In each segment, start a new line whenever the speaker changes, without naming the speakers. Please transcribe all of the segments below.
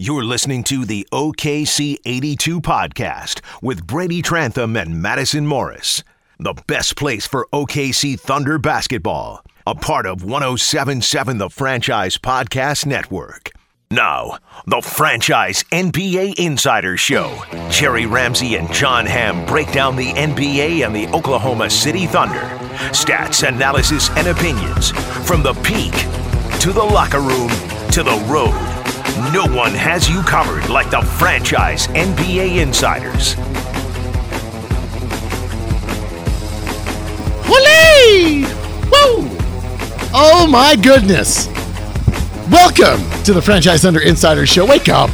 You're listening to the OKC 82 podcast with Brady Trantham and Madison Morris. The best place for OKC Thunder basketball, a part of 1077 The Franchise Podcast Network. Now, the Franchise NBA Insider Show. Jerry Ramsey and John Hamm break down the NBA and the Oklahoma City Thunder. Stats, analysis, and opinions from the peak to the locker room to the road. No one has you covered like the franchise NBA insiders.
Holy! Woo! Oh my goodness! Welcome to the Franchise Thunder Insider Show. Wake up!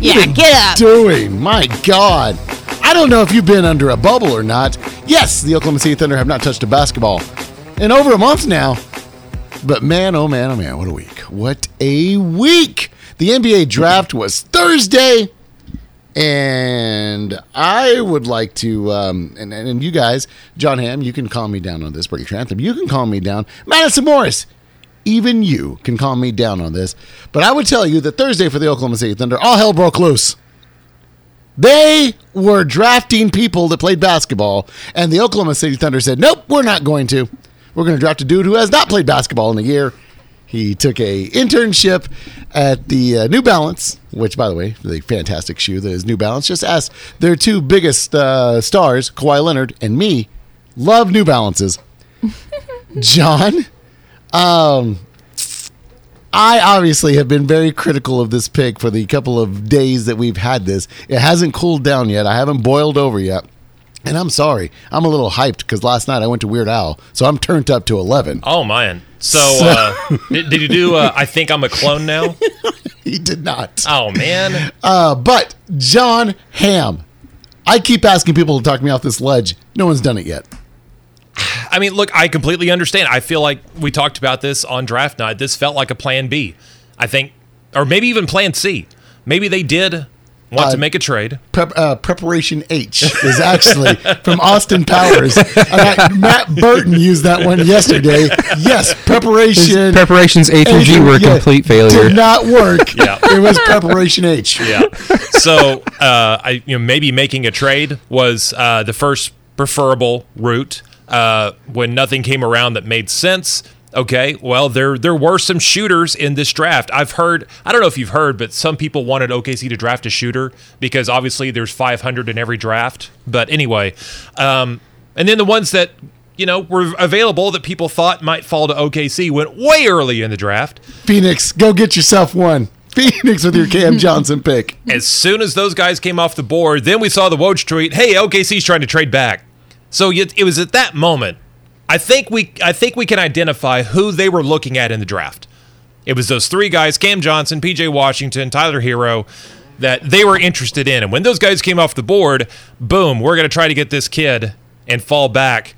Yeah, get up.
Doing my God! I don't know if you've been under a bubble or not. Yes, the Oklahoma City Thunder have not touched a basketball in over a month now. But man, oh man, oh man, what a week! What a week! The NBA draft was Thursday. And I would like to, um, and, and you guys, John Hamm, you can calm me down on this. Brady Trantham, you can calm me down. Madison Morris, even you can calm me down on this. But I would tell you that Thursday for the Oklahoma City Thunder, all hell broke loose. They were drafting people that played basketball, and the Oklahoma City Thunder said, "Nope, we're not going to. We're going to draft a dude who has not played basketball in a year." He took a internship at the uh, New Balance, which, by the way, the fantastic shoe that is New Balance. Just asked their two biggest uh, stars, Kawhi Leonard and me, love New Balances. John, um, I obviously have been very critical of this pick for the couple of days that we've had this. It hasn't cooled down yet. I haven't boiled over yet. And I'm sorry. I'm a little hyped because last night I went to Weird Al, so I'm turned up to 11.
Oh man! So, uh, did, did you do? Uh, I think I'm a clone now.
He did not.
Oh man!
Uh, but John Hamm, I keep asking people to talk me off this ledge. No one's done it yet.
I mean, look, I completely understand. I feel like we talked about this on draft night. This felt like a Plan B. I think, or maybe even Plan C. Maybe they did want
Uh,
to make a trade.
Prep, uh, Preparation H is actually from Austin Powers. And I, Matt Burton used that one yesterday. Yes, preparation.
preparations A through G were a
Yeah,
complete failure.
Did not work.
Yeah.
It was Preparation H.
Yeah. So, uh, I you know maybe making a trade was uh, the first preferable route uh, when nothing came around that made sense. Okay, well there there were some shooters in this draft. I've heard I don't know if you've heard, but some people wanted OKC to draft a shooter because obviously there's 500 in every draft. But anyway, um, and then the ones that you know were available that people thought might fall to OKC went way early in the draft.
Phoenix, go get yourself one. Phoenix with your Cam Johnson pick.
As soon as those guys came off the board, then we saw the Woj tweet, "Hey, OKC's trying to trade back." So it it was at that moment. I think we I think we can identify who they were looking at in the draft. It was those three guys: Cam Johnson, PJ Washington, Tyler Herro, that they were interested in. And when those guys came off the board, boom, we're going to try to get this kid and fall back.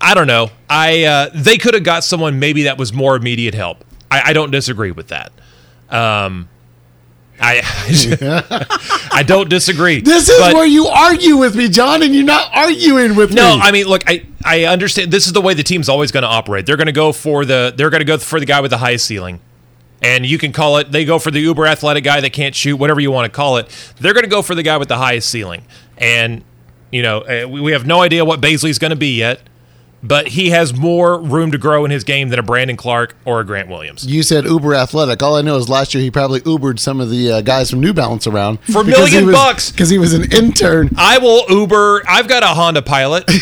I don't know. I uh, they could have got someone maybe that was more immediate help. I, I don't disagree with that. Um, I I don't disagree.
This is
but-
where you argue with me, John, and you're not arguing with
no,
me.
No, I mean, look, I I understand. This is the way the team's always going to operate. They're going to go for the they're going to go for the guy with the highest ceiling, and you can call it. They go for the uber athletic guy that can't shoot, whatever you want to call it. They're going to go for the guy with the highest ceiling, and you know eh, we, we have no idea what Bazley's going to be yet, but he has more room to grow in his game than a Brandon Clarke or a Grant Williams.
You said Uber athletic. All I know is last year he probably Ubered some of the uh, guys from New Balance around
For a million
was-
bucks.
because he was an intern.
I will Uber. I've got a Honda Pilot.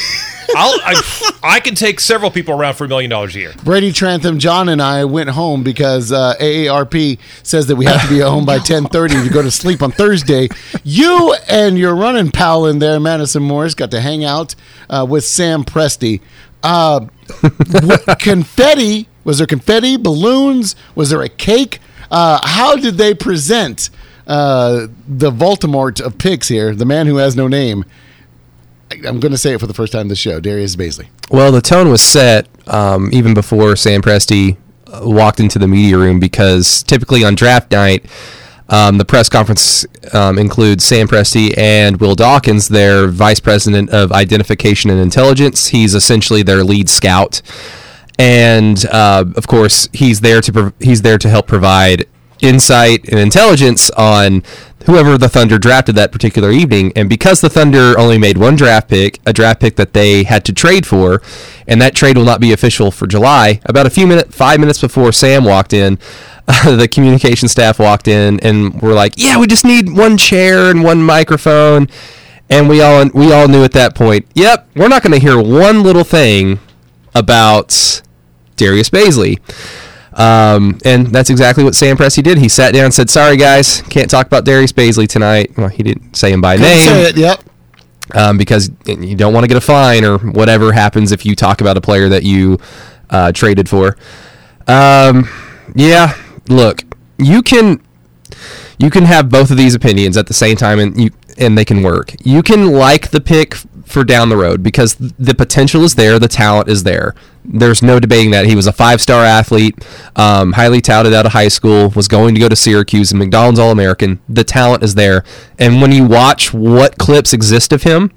I'll, I, I can take several people around for a million dollars a year.
Brady Trantham, John, and I went home because uh, AARP says that we have to be at home by ten thirty to go to sleep on Thursday. You and your running pal in there, Madison Morris, got to hang out uh, with Sam Presti. Uh, confetti was there? Confetti balloons? Was there a cake? Uh, how did they present uh, the Voldemort of pigs here? The man who has no name. I- I'm going to say it for the first time this show. Darius Bazley.
Well, the tone was set um, even before Sam Presti uh, walked into the media room because typically on draft night, um, the press conference um, includes Sam Presti and Will Dawkins, their vice president of identification and intelligence. He's essentially their lead scout, and uh, of course, he's there to prov- he's there to help provide insight and intelligence on whoever the Thunder drafted that particular evening. And because the Thunder only made one draft pick, a draft pick that they had to trade for, and that trade will not be official for July, about a few minutes, five minutes before Sam walked in, uh, the communication staff walked in and were like, "Yeah, we just need one chair and one microphone." And we all we all knew at that point, "Yep, we're not going to hear one little thing about Darius Bazley." Um, and that's exactly what Sam Presti did. He sat down and said, "Sorry guys, can't talk about Darius Bazley tonight." Well, he didn't say him by
Couldn't
name
say it, Yep.
um, because you don't want to get a fine or whatever happens if you talk about a player that you uh, traded for. Um, yeah, look, you can you can have both of these opinions at the same time, and you and they can work. You can like the pick for down the road because the potential is there, the talent is there. There's no debating that he was a five-star athlete, um, highly touted out of high school, was going to go to Syracuse and McDonald's All-American. The talent is there, and when you watch what clips exist of him,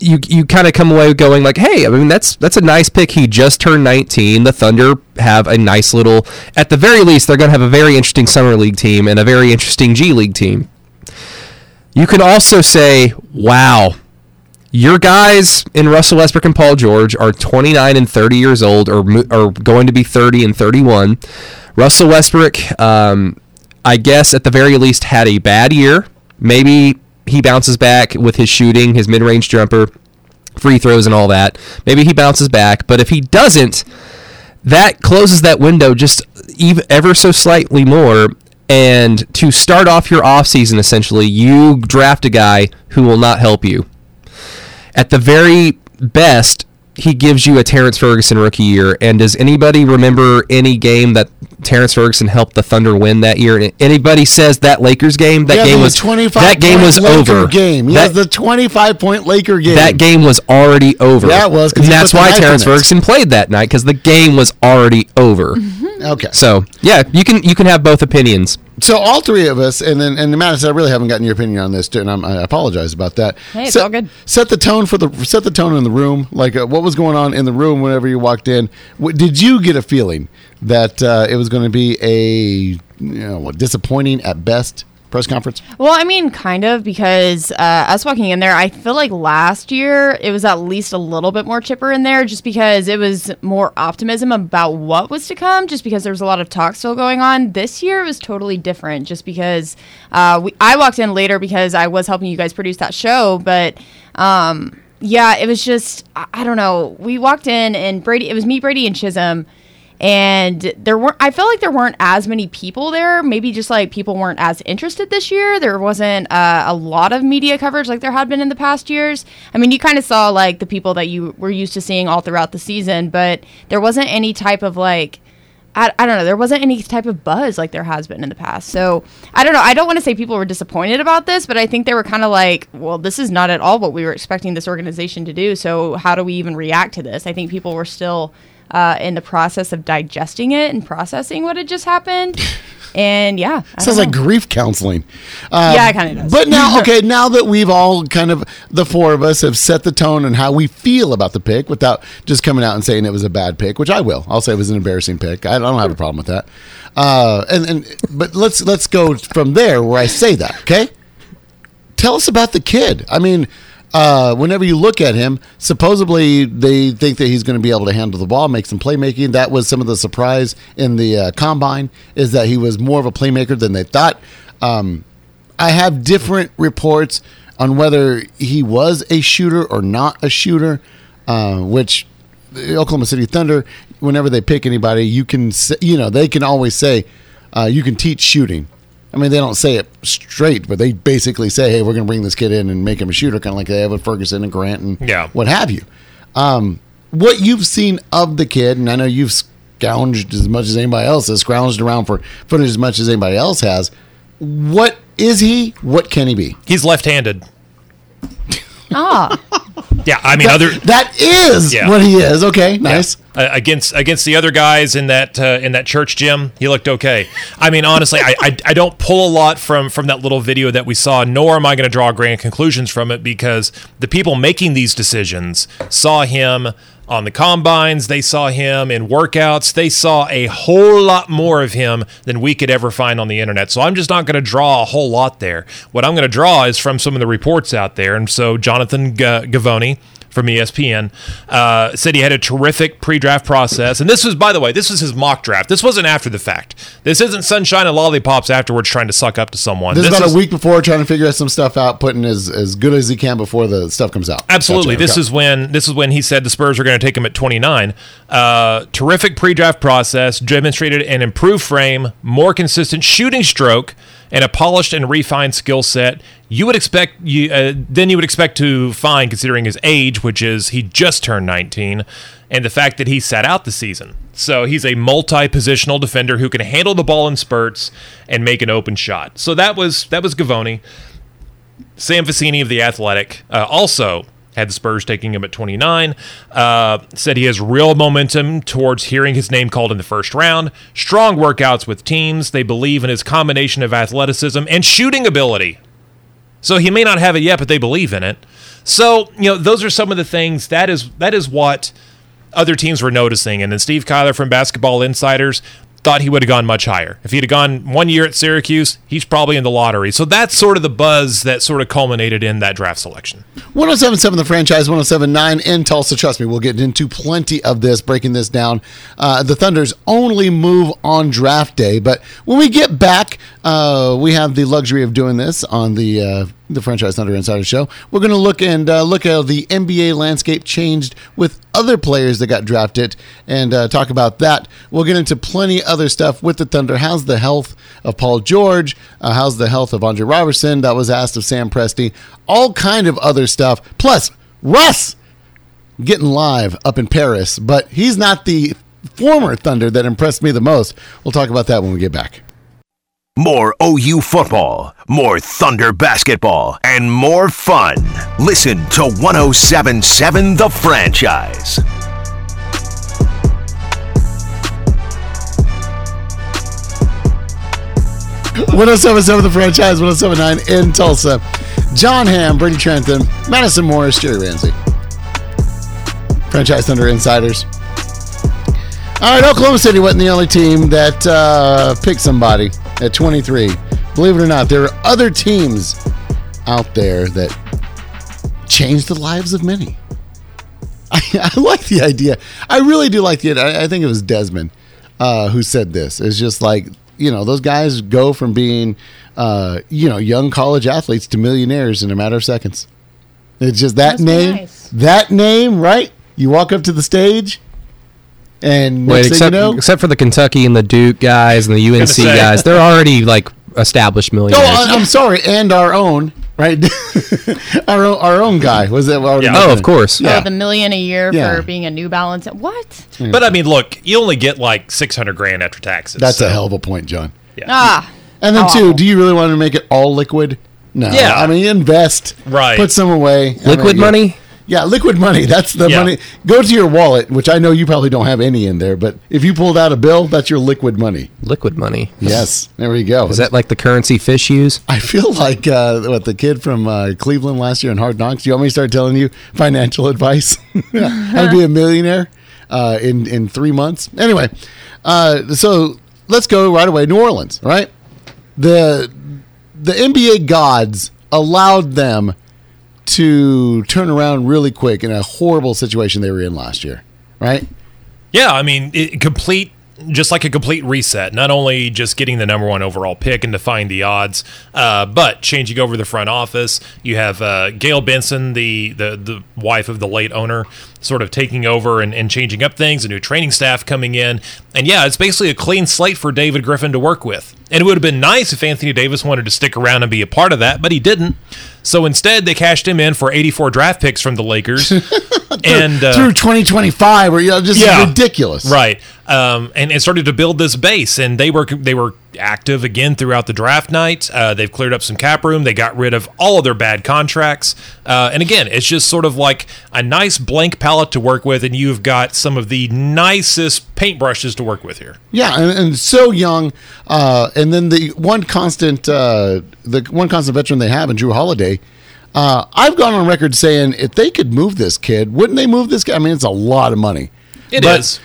you you kind of come away going like, hey, I mean that's that's a nice pick. He just turned 19. The Thunder have a nice little, at the very least, they're going to have a very interesting summer league team and a very interesting G League team. You can also say, wow, your guys in Russell Westbrook and Paul George are 29 and 30 years old, or are going to be 30 and 31. Russell Westbrook, um, I guess at the very least, had a bad year. Maybe he bounces back with his shooting, his mid-range jumper, free throws, and all that. Maybe he bounces back, but if he doesn't, that closes that window just ever so slightly more. And to start off your offseason, essentially, you draft a guy who will not help you. At the very best, he gives you a Terrence Ferguson rookie year. And does anybody remember any game that Terrence Ferguson helped the Thunder win that year? And anybody says that Lakers game, that
has
game was
25
that game was
Laker
over.
Game. He
that,
the 25 point Laker game.
that game was already over.
Yeah, was.
And that's why Terrence. Ferguson played that night because the game was already over. Mm-hmm.
Okay.
So yeah, you can you can have both opinions.
So all three of us, and then and Madison, I really haven't gotten your opinion on this, and I'm, I apologize about that.
Hey, it's
set,
all good.
Set the tone for the set the tone in the room. Like uh, what was going on in the room whenever you walked in. W- did you get a feeling that uh, it was going to be a you know disappointing at best press conference?
Well, I mean, kind of, because uh, us walking in there, I feel like last year it was at least a little bit more chipper in there, just because it was more optimism about what was to come, just because there was a lot of talk still going on. This year it was totally different, just because uh, we, I walked in later because I was helping you guys produce that show, but. Um, yeah, it was just I, I don't know. We walked in and Brady. It was me, Brady, and Chisholm, and there weren't i felt like there weren't as many people there maybe just like people weren't as interested this year there wasn't uh, a lot of media coverage like there had been in the past years i mean you kind of saw like the people that you were used to seeing all throughout the season but there wasn't any type of like I, I don't know. There wasn't any type of buzz like there has been in the past. So I don't know. I don't want to say people were disappointed about this, but I think they were kind of like, well, this is not at all what we were expecting this organization to do. So how do we even react to this? I think people were still uh, in the process of digesting it and processing what had just happened. And yeah, I
Sounds like grief counseling. Um,
Yeah, it kinda does.
But now, okay, now that we've all kind of the four of us have set the tone and how we feel about the pick, without just coming out and saying it was a bad pick, which I will. I'll say it was an embarrassing pick. I don't have a problem with that. Uh, and and but let's let's go from there where I say that. Okay, tell us about the kid. I mean. Uh, whenever you look at him, supposedly they think that he's going to be able to handle the ball, make some playmaking. That was some of the surprise in the uh, combine is that he was more of a playmaker than they thought. Um, I have different reports on whether he was a shooter or not a shooter, uh, which the Oklahoma City Thunder, whenever they pick anybody, you can say, you know they can always say uh, you can teach shooting. I mean, they don't say it straight, but they basically say, "Hey, we're going to bring this kid in and make him a shooter," kind of like they have with Ferguson and Grant and
Yeah.
what have you. Um, what you've seen of the kid, and I know you've scounged as much as anybody else has, scrounged around for footage as much as anybody else has. What is he? What can he be?
He's left-handed.
ah,
Yeah, I mean, other
that is
Yeah.
what he is. Okay, nice.
Uh, against against the other guys in that uh, in that church gym, he looked okay. I mean, honestly, I, I I don't pull a lot from from that little video that we saw, nor am I going to draw grand conclusions from it because the people making these decisions saw him on the combines. They saw him in workouts. They saw a whole lot more of him than we could ever find on the internet. So I'm just not going to draw a whole lot there. What I'm going to draw is from some of the reports out there. And so Jonathan G- Givony from ESPN uh, said he had a terrific pre-draft process, and this was, by the way, this was his mock draft. This wasn't after the fact. This isn't sunshine and lollipops afterwards trying to suck up to someone.
This, is about a week before trying to figure some stuff out, putting as, as good as he can before the stuff comes out.
Absolutely.
Gotcha.
This
Okay.
is when this is when he said the Spurs are going to take him at 29. Uh, terrific pre-draft process demonstrated an improved frame, more consistent shooting stroke, and a polished and refined skill set. You would expect you uh, then you would expect to find considering his age, which is he just turned 19, and the fact that he sat out the season. So he's a multi-positional defender who can handle the ball in spurts and make an open shot. So that was that was Givony. Sam Vecenie of the Athletic uh, also had the Spurs taking him at 29. Uh, said he has real momentum towards hearing his name called in the first round. Strong workouts with teams. They believe in his combination of athleticism and shooting ability. So he may not have it yet, but they believe in it. So you know, those are some of the things. That is that is what other teams were noticing. And then Steve Kyler from Basketball Insiders thought he would have gone much higher. If he'd have gone one year at Syracuse, he's probably in the lottery. So that's sort of the buzz that sort of culminated in that draft selection.
1077 the franchise 1079 in Tulsa. Trust me, we'll get into plenty of this, breaking this down. Uh, the Thunder's only move on draft day, but when we get back, uh, we have the luxury of doing this on the uh, the franchise Thunder Insider Show. We're going to look and uh, look how the NBA landscape changed with other players that got drafted and uh, talk about that. We'll get into plenty other stuff with the Thunder. How's the health of Paul George? Uh, how's the health of Andre Roberson? That was asked of Sam Presti. All kind of other stuff. Plus, Russ getting live up in Paris, but he's not the former Thunder that impressed me the most. We'll talk about that when we get back.
More OU football, more Thunder basketball, and more fun. Listen to 1077 The Franchise.
1077 the franchise, 1079 in Tulsa. John Hamm, Brady Trantham, Madison Morris, Jerry Ramsey. Franchise Thunder Insiders. All right, Oklahoma City wasn't the only team that uh, picked somebody at 23. Believe it or not, there are other teams out there that changed the lives of many. I, I like the idea. I really do like it. I, I think it was Desmond uh, who said this. It's just like you know those guys go from being uh, you know young college athletes to millionaires in a matter of seconds. It's just that
be
name,
nice.
that name, right? You walk up to the stage, and
Wait,
next thing
except
you know,
except for the Kentucky and the Duke guys and the UNC guys, they're already like established
no,
millionaires.
I, I'm sorry, and our own, right? our own, our own guy was that?
Yeah.
oh, of course.
Yeah.
Oh, the million a year
Yeah.
for being a New Balance. What?
But I mean, look, you only get like 600 grand after taxes.
That's
so-
a hell of a point, John.
Ah.
And then
How
two, do you really want to make it all liquid? No.
Yeah.
I mean, invest.
Right.
Put some away. I
Liquid
mean,
money?
Yeah, liquid money. That's the
Yeah.
money. Go to your wallet, which I know you probably don't have any in there, but if you pulled out a bill, that's your liquid money.
Liquid money.
Yes. There we go.
Is that like the currency fish use?
I feel like uh, what the kid from uh, Cleveland last year in Hard Knocks. You want me to start telling you financial advice? I'd be a millionaire uh, in in three months? Anyway, uh, so let's go right away. New Orleans, right? The the NBA gods allowed them to turn around really quick in a horrible situation they were in last year, right?
Yeah, I mean, it, complete, just like a complete reset. Not only just getting the number one overall pick and defying the odds, uh, but changing over the front office. You have uh, Gayle Benson, the, the the wife of the late owner, sort of taking over and, and changing up things. A new training staff coming in, and yeah, it's basically a clean slate for David Griffin to work with. And it would have been nice if Anthony Davis wanted to stick around and be a part of that, but he didn't. So instead, they cashed him in for 84 draft picks from the Lakers. and uh,
Through 2025, where you know, just
Yeah.
ridiculous,
Right. Um, and, and started to build this base, and they were they were active again throughout the draft night. Uh, they've cleared up some cap room. They got rid of all of their bad contracts. Uh, and again, it's just sort of like a nice blank palette to work with, and you've got some of the nicest paintbrushes to work with here.
Yeah, and, and so young. Uh, and then the one constant, uh, the one constant veteran they have in Jrue Holiday, Uh, I've gone on record saying if they could move this kid, wouldn't they move this guy? I mean, it's a lot of money.
It
But
is.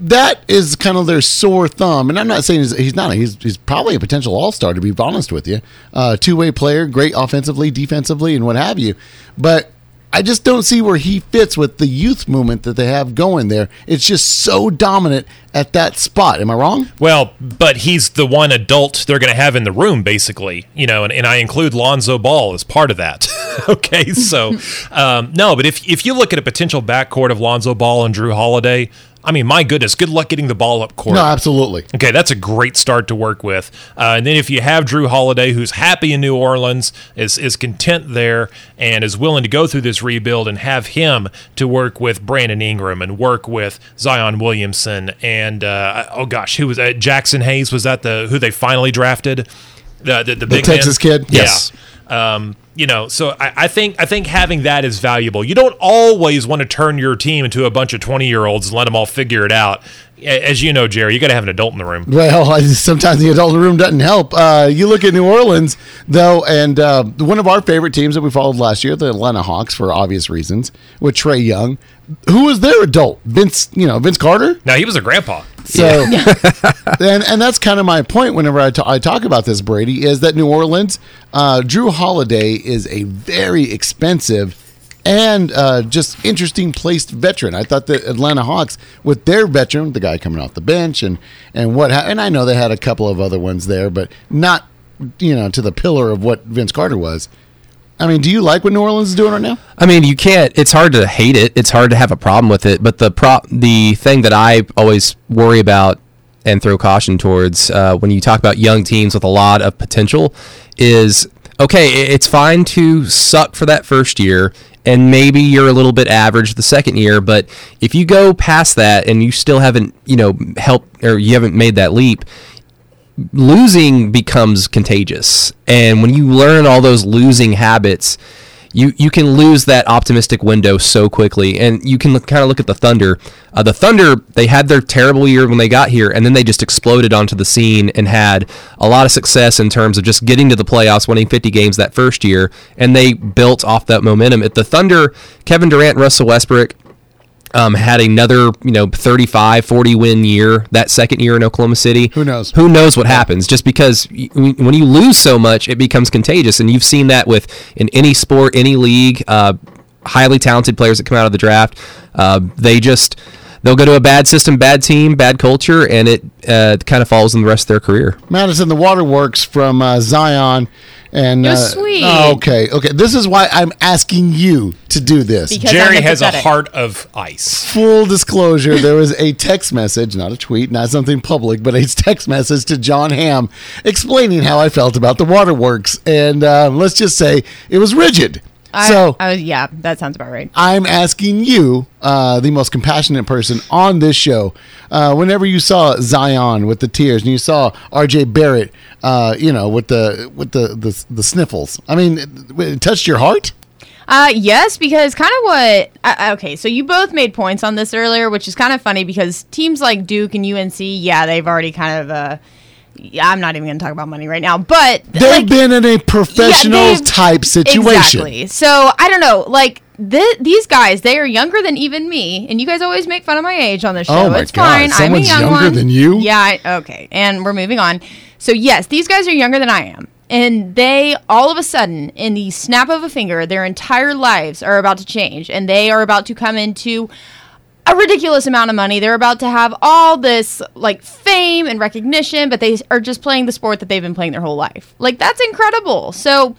That is kind of their sore thumb, and I'm not saying he's, he's not. He's, he's probably a potential all star to be honest with you. Uh, Two way player, great offensively, defensively, and what have you. But I just don't see where he fits with the youth movement that they have going there. It's just so dominant at that spot. Am I wrong?
Well, but he's the one adult they're going to have in the room, basically, you know, and, and I include Lonzo Ball as part of that. okay, so um, no, but if if you look at a potential backcourt of Lonzo Ball and Jrue Holiday, I mean, my goodness, good luck getting the ball up court.
No, absolutely.
Okay, that's a great start to work with. Uh, and then if you have Jrue Holiday, who's happy in New Orleans, is is content there, and is willing to go through this rebuild, and have him to work with Brandon Ingram and work with Zion Williamson and uh, oh gosh, who was that? Jaxson Hayes? Was that the who they finally drafted? The the, the, big
Texas
man?
kid?
Yes.
Yeah. Um, you know, so I, I think I think having that is valuable. You don't always want to turn your team into a bunch of twenty year olds and let them all figure it out. As you know, Jerry, you got to have an adult in the room.
Well, sometimes the adult in the room doesn't help. Uh, you look at New Orleans, though, and uh, one of our favorite teams that we followed last year, the Atlanta Hawks, for obvious reasons, with Trae Young. Who was their adult? Vince, you know, Vince Carter.
Now he was a grandpa.
So, and and that's kind of my point whenever I talk about this, Brady, is that New Orleans, uh, Jrue Holiday is a very expensive and uh, just interesting placed veteran. I thought the Atlanta Hawks, with their veteran, the guy coming off the bench, and and what, ha- and I know they had a couple of other ones there, but not you know to the pillar of what Vince Carter was. I mean, do you like what New Orleans is doing right now?
I mean, you can't. It's hard to hate it. It's hard to have a problem with it. But the pro, the thing that I always worry about and throw caution towards uh, when you talk about young teams with a lot of potential is okay. It's fine to suck for that first year, and maybe you're a little bit average the second year. But if you go past that and you still haven't, you know, helped or you haven't made that leap, losing becomes contagious. And when you learn all those losing habits, you, you can lose that optimistic window so quickly. And you can kind of look at the Thunder. Uh, the Thunder, they had their terrible year when they got here, and then they just exploded onto the scene and had a lot of success in terms of just getting to the playoffs, winning 50 games that first year. And they built off that momentum. At the Thunder, Kevin Durant, Russell Westbrook, um, had another you know 35 40 win year that second year in oklahoma city
Who knows?
who knows what happens just because y- when you lose so much it becomes contagious and you've seen that with in any sport any league uh, highly talented players that come out of the draft uh, they just they'll go to a bad system bad team bad culture and it uh, kind of follows in the rest of their career
Madison, the Waterworks from uh, Zion, and
You're
uh,
sweet.
oh, okay, okay. This is why I'm asking you to do this.
Because
Jerry has a heart of ice.
Full disclosure: there was a text message, not a tweet, not something public, but a text message to John Hamm explaining how I felt about the Waterworks, and uh, let's just say it was rigid.
I,
so
I was, yeah, that sounds about right.
I'm asking you, uh, the most compassionate person on this show, uh, whenever you saw Zion with the tears and you saw R.J. Barrett, uh, you know, with the with the the, the sniffles. I mean, it, it touched your heart.
Uh, yes, because kind of what. Uh, okay, so you both made points on this earlier, which is kind of funny because teams like Duke and UNC, yeah, they've already kind of. Uh, yeah, I'm not even going to talk about money right now, but
They've
like,
been in a professional
they've-
type situation.
Exactly. So I don't know, like. Th- these guys, they are younger than even me, and you guys always make fun of my age on the oh show.
Oh my
it's
God,
fine. I'm a
someone's
young
younger
one.
than you?
Yeah. I, okay. And we're moving on. So yes, these guys are younger than I am, and they all of a sudden, in the snap of a finger, their entire lives are about to change, and they are about to come into a ridiculous amount of money. They're about to have all this like fame and recognition, but they are just playing the sport that they've been playing their whole life. Like that's incredible. So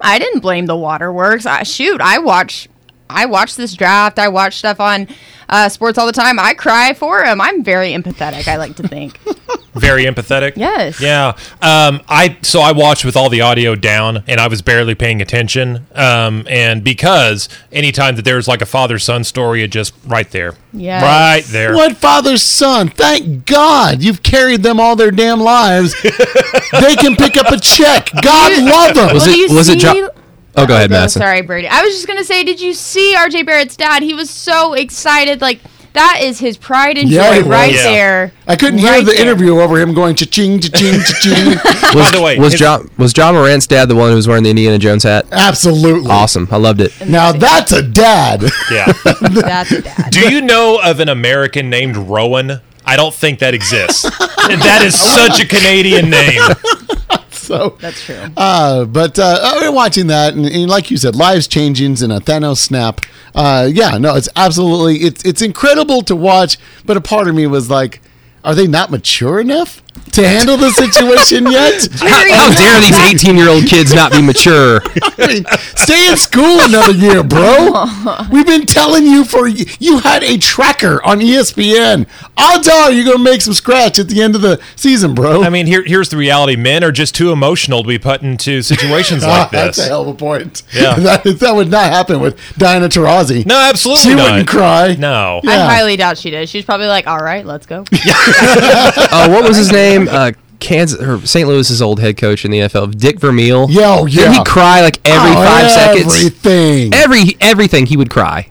I didn't blame the waterworks. I, shoot, I watch I watch this draft. I watch stuff on uh, sports all the time. I cry for him. I'm very empathetic. I like to think.
Very empathetic.
Yes.
Yeah. Um, I so I watched with all the audio down, and I was barely paying attention. Um, and because anytime that there's like a father son story, it just right there,
Yeah.
right there.
What father's son? Thank God you've carried them all their damn lives. they can pick up a check. God love them.
Was it- was it Jo- Oh, go ahead,
Oh,
Madison.
Sorry, Brady. I was just gonna say, did you see RJ Barrett's dad? He was so excited. Like that is his pride and
Yeah,
joy
it
right
was.
there.
I couldn't hear
Right
the
there.
interview over him going cha-ching, cha-ching, cha-ching.
Was,
the way,
was
his-
John was John Morant's dad the one who was wearing the Indiana Jones hat?
Absolutely.
Awesome, I loved it.
Now that's a dad.
Yeah.
That's a dad.
Do you know of an American named Rowan? I don't think that exists. that is such a Canadian name.
so
That's true.
Uh, but uh, we're watching that, and, and like you said, lives changings in a Thanos snap. Uh, yeah, no, it's absolutely it's it's incredible to watch. But a part of me was like, are they not mature enough to handle the situation yet?
How, how dare these 18 year old kids not be mature?
I mean, stay in school another year, bro. We've been telling you for you had a tracker on ESPN. Odds are you're gonna make some scratch at the end of the season, bro.
I mean, here, here's the reality: men are just too emotional to be put into situations
Ah,
like
that's a hell of a point.
Yeah.
that, that would not happen with Diana Taurasi.
No, absolutely
She
not.
wouldn't cry.
No.
Yeah.
I highly doubt she did. She's probably like, all right, let's go.
Oh, what was his name? Uh, Kansas or St. Louis's old head coach in the NFL, Dick Vermeil.
Yeah, oh,
Didn't
yeah.
he cry like every
Oh,
five seconds?
Everything.
Every everything he would cry.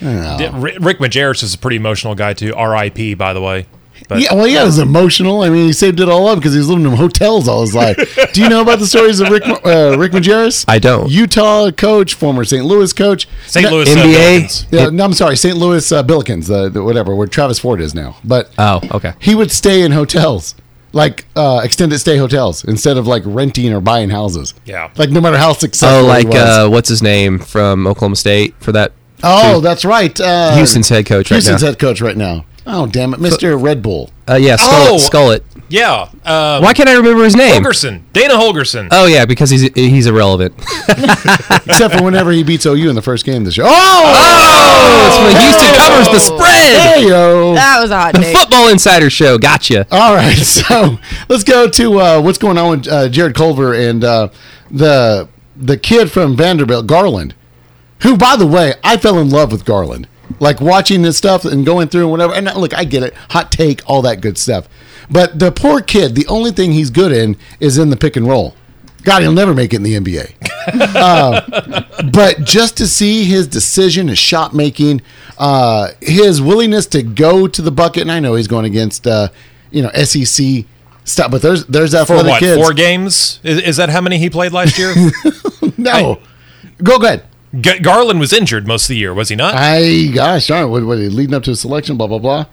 D- Ri- Rick Majerus is a pretty emotional guy too. R.I.P. By the way. But
yeah, well, yeah, it was emotional. I mean, he saved it all up because he was living in hotels all his life. Do you know about the stories of Rick uh, Rick Majerus?
I don't.
Utah coach, former St. Louis coach.
St. Louis uh,
NBA?
Pelicans.
Yeah, no, I'm sorry, St. Louis uh, Billikens, the, the whatever, where Travis Ford is now. But
Oh, okay.
he would stay in hotels, like uh, extended stay hotels, instead of like renting or buying houses.
Yeah.
like no matter how successful.
Oh, like
he was.
uh, what's his name from Oklahoma State for that?
oh, that's right. Uh,
Houston's head coach right
Houston's
now.
head coach right now. Oh, damn it, Mister Red Bull.
Uh, yeah, Skull
Oh!
it, Skull it.
Yeah. Um,
Why can't I remember his name?
Holgorsen. Dana Holgorsen.
Oh yeah, because he's he's irrelevant.
Except for whenever he beats OU in the first game this year. Oh,
Oh, it's when Houston covers the spread.
hey yo.
That was a hot
The
take.
Football Insider Show. Gotcha.
All right, so let's go to uh, what's going on with uh, Jarrett Culver and uh, the the kid from Vanderbilt, Garland, who, by the way, I fell in love with Garland. Like watching this stuff and going through and whatever. And look, I get it, hot take, all that good stuff. But the poor kid, the only thing he's good in is in the pick and roll. God, he'll never make it in the NBA. Uh, but just to see his decision, his shot making, uh, his willingness to go to the bucket, and I know he's going against uh, you know SEC stuff, but there's there's
that
For
what?
kids.
Four games? Is, is that how many he played last year?
no, go go ahead.
G- Garland was injured most of the year, was he not?
I gosh darn, what, what leading up to a selection, blah blah blah.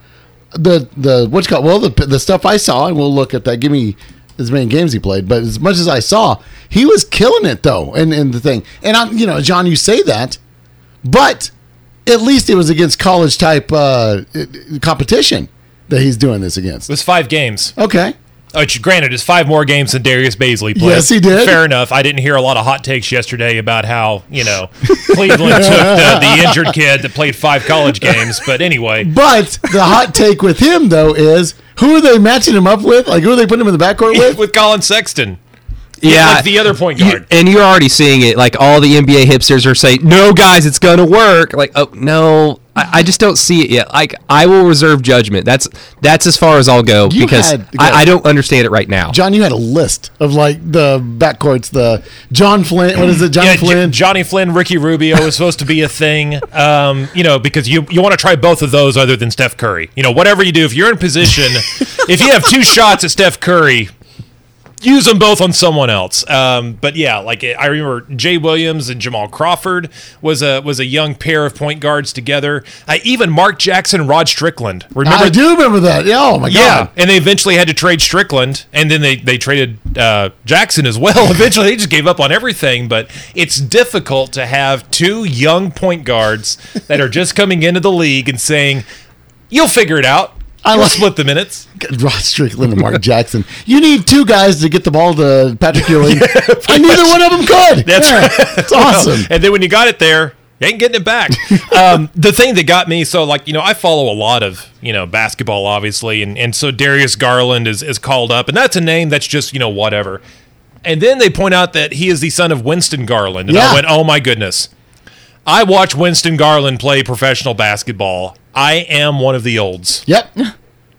The the what's called well the the stuff I saw, and we'll look at that. Give me as many games he played, but as much as I saw, he was killing it though. And and the thing, and I'm you know John, you say that, but at least it was against college type uh, competition that he's doing this against.
It was five games.
Okay, Uh,
Which, granted, is five more games than Darius Bazley played.
Yes, he did.
Fair enough. I didn't hear a lot of hot takes yesterday about how you know Cleveland took the, the injured kid that played five college games. But anyway,
but the hot take with him though is who are they matching him up with? Like who are they putting him in the backcourt with?
with Collin Sexton,
Yeah,
like the other point
You-
guard.
and you're already seeing it. Like all the NBA hipsters are saying, "No, guys, it's gonna work." Like, oh no, I, I just don't see it yet. Like, I will reserve judgment. That's that's as far as I'll go
You
because
had-
I, I don't understand it right now.
John, you had a list of like the backcourts, the John Flynn. What is it, John
Yeah, J-
Flynn?
Johnny Flynn, Ricky Rubio is supposed to be a thing. Um, you know, because you you want to try both of those other than Steph Curry. You know, whatever you do, if you're in position, if you have two shots at Steph Curry, use them both on someone else. Um, but yeah, like I remember Jay Williams and Jamal Crawford was a was a young pair of point guards together. Uh, even Mark Jackson, Rod Strickland. Remember
I do remember that. Yeah, oh my god.
yeah, and they eventually had to trade Strickland, and then they they traded uh, Jackson as well. Eventually, they just gave up on everything. But it's difficult to have two young point guards that are just coming into the league and saying, "You'll figure it out.
I
You'll split the minutes."
Rod Strickland and Mark Jackson. You need two guys to get the ball to Patrick Ewing, and neither one of them could.
That's
Yeah,
right.
It's awesome.
And then when you got it there, you ain't getting it back. um, the thing that got me, so like, you know, I follow a lot of, you know, basketball, obviously. And, and so Darius Garland is, is called up. And that's a name that's just, you know, whatever. And then they point out that he is the son of Winston Garland. And
Yeah.
I went, oh my goodness. I watch Winston Garland play professional basketball. I am one of the olds.
Yep.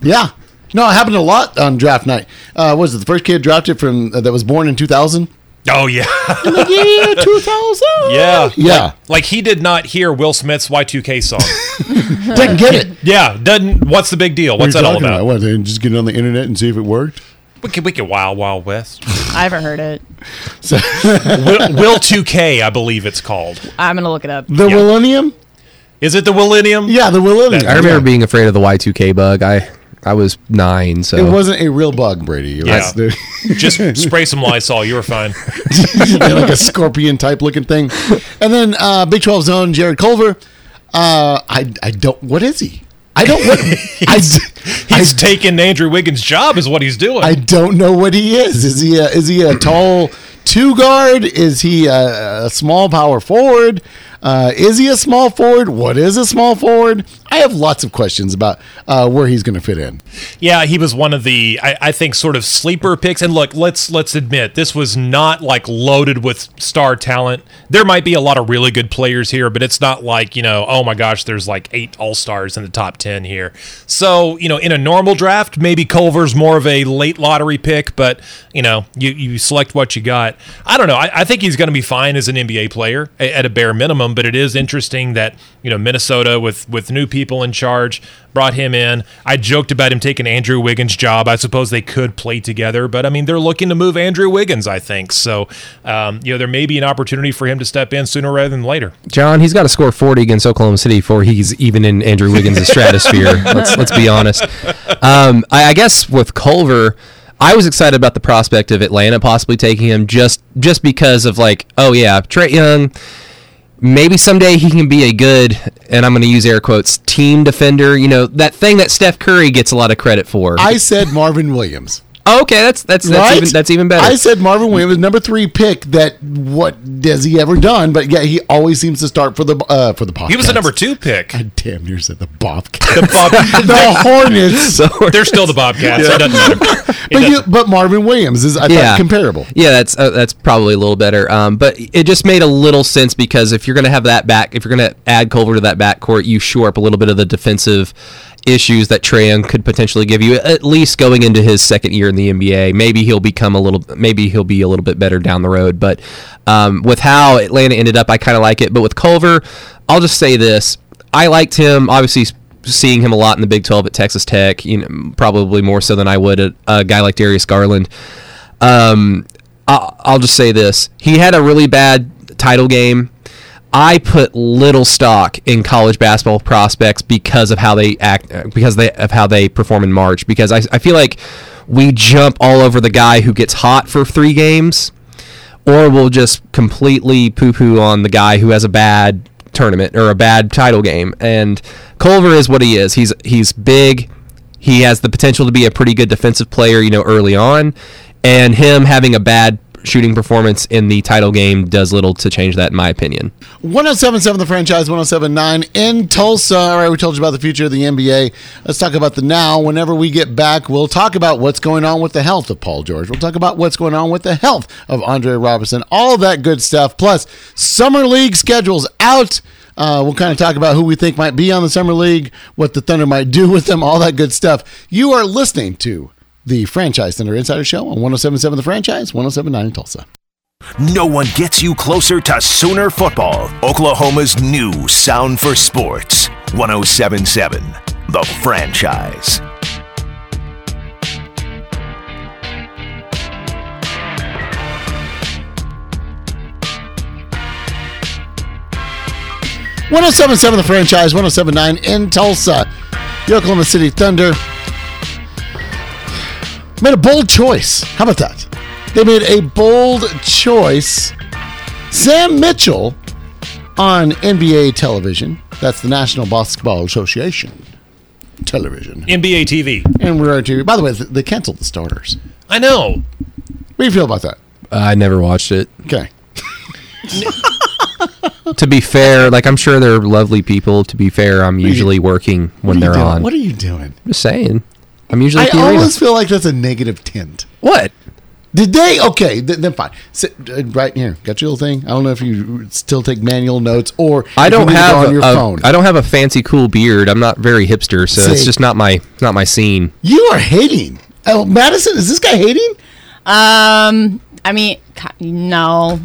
Yeah. No, it happened a lot on draft night. Uh, was it the first kid drafted from uh, that was born in 2000?
Oh yeah,
Like, yeah, two thousand.
yeah,
Yeah.
Like, like he did not hear Will Smith's Y2K song.
Didn't get it.
yeah, doesn't. What's the big deal? What's
What
that all
talking
about?
What? They just get it on the internet and see if it worked.
We could, we could Wild Wild West.
I haven't heard it.
So,
Will, Will 2K, I believe it's called.
I'm gonna look it up.
the
Yeah.
Millennium.
Is it the Millennium?
Yeah, the Millennium.
I remember
Yeah.
being afraid of the Y2K bug. I I was nine, so
It wasn't a real bug, Brady. It
Yeah.
was
Just spray some Lysol. You were fine.
like a scorpion type looking thing. And then uh, Big 12 zone, Jarrett Culver. Uh, I I don't. What is he? I don't. What, I,
He's taking Andrew Wiggins' job, is what he's doing.
I don't know what he is. Is he a, is he a tall two guard? Is he a, a small power forward? Uh, is he a small forward? What is a small forward? I have lots of questions about uh, where he's going to fit in.
Yeah, he was one of the I, I think sort of sleeper picks. And look, let's let's admit this was not like loaded with star talent. There might be a lot of really good players here, but it's not like, you know, oh my gosh, there's like eight all stars in the top ten here. So, you know, in a normal draft, maybe Culver's more of a late lottery pick, but you know, you, you select what you got. I don't know. I, I think he's gonna be fine as an NBA player at a bare minimum, but it is interesting that, you know, Minnesota with with new people in charge brought him in. I joked about him taking Andrew Wiggins' job. I suppose they could play together, but I mean, they're looking to move Andrew Wiggins, I think. So, um, you know, there may be an opportunity for him to step in sooner rather than later.
John, he's got to score 40 against Oklahoma City before he's even in Andrew Wiggins' stratosphere. let's let's be honest. Um, I, I guess with Culver, I was excited about the prospect of Atlanta possibly taking him just just because of like, oh yeah, Trae Young. Maybe someday he can be a good, and I'm going to use air quotes, team defender. You know that thing that Steph Curry gets a lot of credit for.
I said Marvin Williams.
Oh, okay, that's that's that's
right?
even that's even better.
I said Marvin Williams, number three pick. That what has he ever done? But yeah, he always seems to start for the uh, for the Bobcats.
He was the number two pick.
I damn near said the Bobcats.
The Bob-
the Hornets.
they're still the Bobcats. It doesn't matter. It
But, you,
doesn't-
but Marvin Williams is I thought comparable.
Yeah, that's uh, that's probably a little better. Um, but it just made a little sense because if you're going to have that back, if you're going to add Culver to that backcourt, you shore up a little bit of the defensive issues that Trae Young could potentially give you. At least going into his second year in the NBA, maybe he'll become a little, maybe he'll be a little bit better down the road. But um, with how Atlanta ended up, I kind of like it. But with Culver, I'll just say this: I liked him. Obviously, seeing him a lot in the Big 12 at Texas Tech, you know, probably more so than I would at a guy like Darius Garland. Um, I'll just say this: he had a really bad title game. I put little stock in college basketball prospects because of how they act, uh, because they, of how they perform in March. Because I, I feel like we jump all over the guy who gets hot for three games, or we'll just completely poo-poo on the guy who has a bad tournament or a bad title game. And Culver is what he is. He's he's big. He has the potential to be a pretty good defensive player, you know, early on. And him having a bad shooting performance in the title game does little to change that, in my opinion.
1077 the franchise 1079 in Tulsa. All right, we told you about the future of the NBA. Let's talk about the now. Whenever we get back, we'll talk about what's going on with the health of Paul George. We'll talk about what's going on with the health of Andre Roberson, all that good stuff. Plus, Summer League schedules out. Uh, we'll kind of talk about who we think might be on the Summer League, what the Thunder might do with them, all that good stuff. You are listening to the Franchise Thunder Insider Show on 1077 The Franchise, 1079 in Tulsa.
No one gets you closer to Sooner football. Oklahoma's new sound for sports. 1077, the franchise.
One zero seven seven the franchise, one zero seven nine in Tulsa. The Oklahoma City Thunder made a bold choice. How about that? They made a bold choice. Sam Mitchell on NBA television. That's the National Basketball Association television.
NBA TV.
And we're to, by the way, they canceled the starters.
I know.
What do you feel about that?
I never watched it.
Okay.
To be fair, like I'm sure they're lovely people. To be fair, I'm usually working when they're
doing?
on.
What are you doing?
Just saying. I'm usually
I
at the arena.
feel like that's a negative tint.
What?
Did they? Okay, th- then fine. Sit uh, right here. Got your little thing. I don't know if you still take manual notes or
I don't
need
have
on your
a,
phone.
I don't have a fancy cool beard. I'm not very hipster, so it's just not my not my scene.
You are hating. Oh, Madison, is this guy hating?
Um, I mean, no.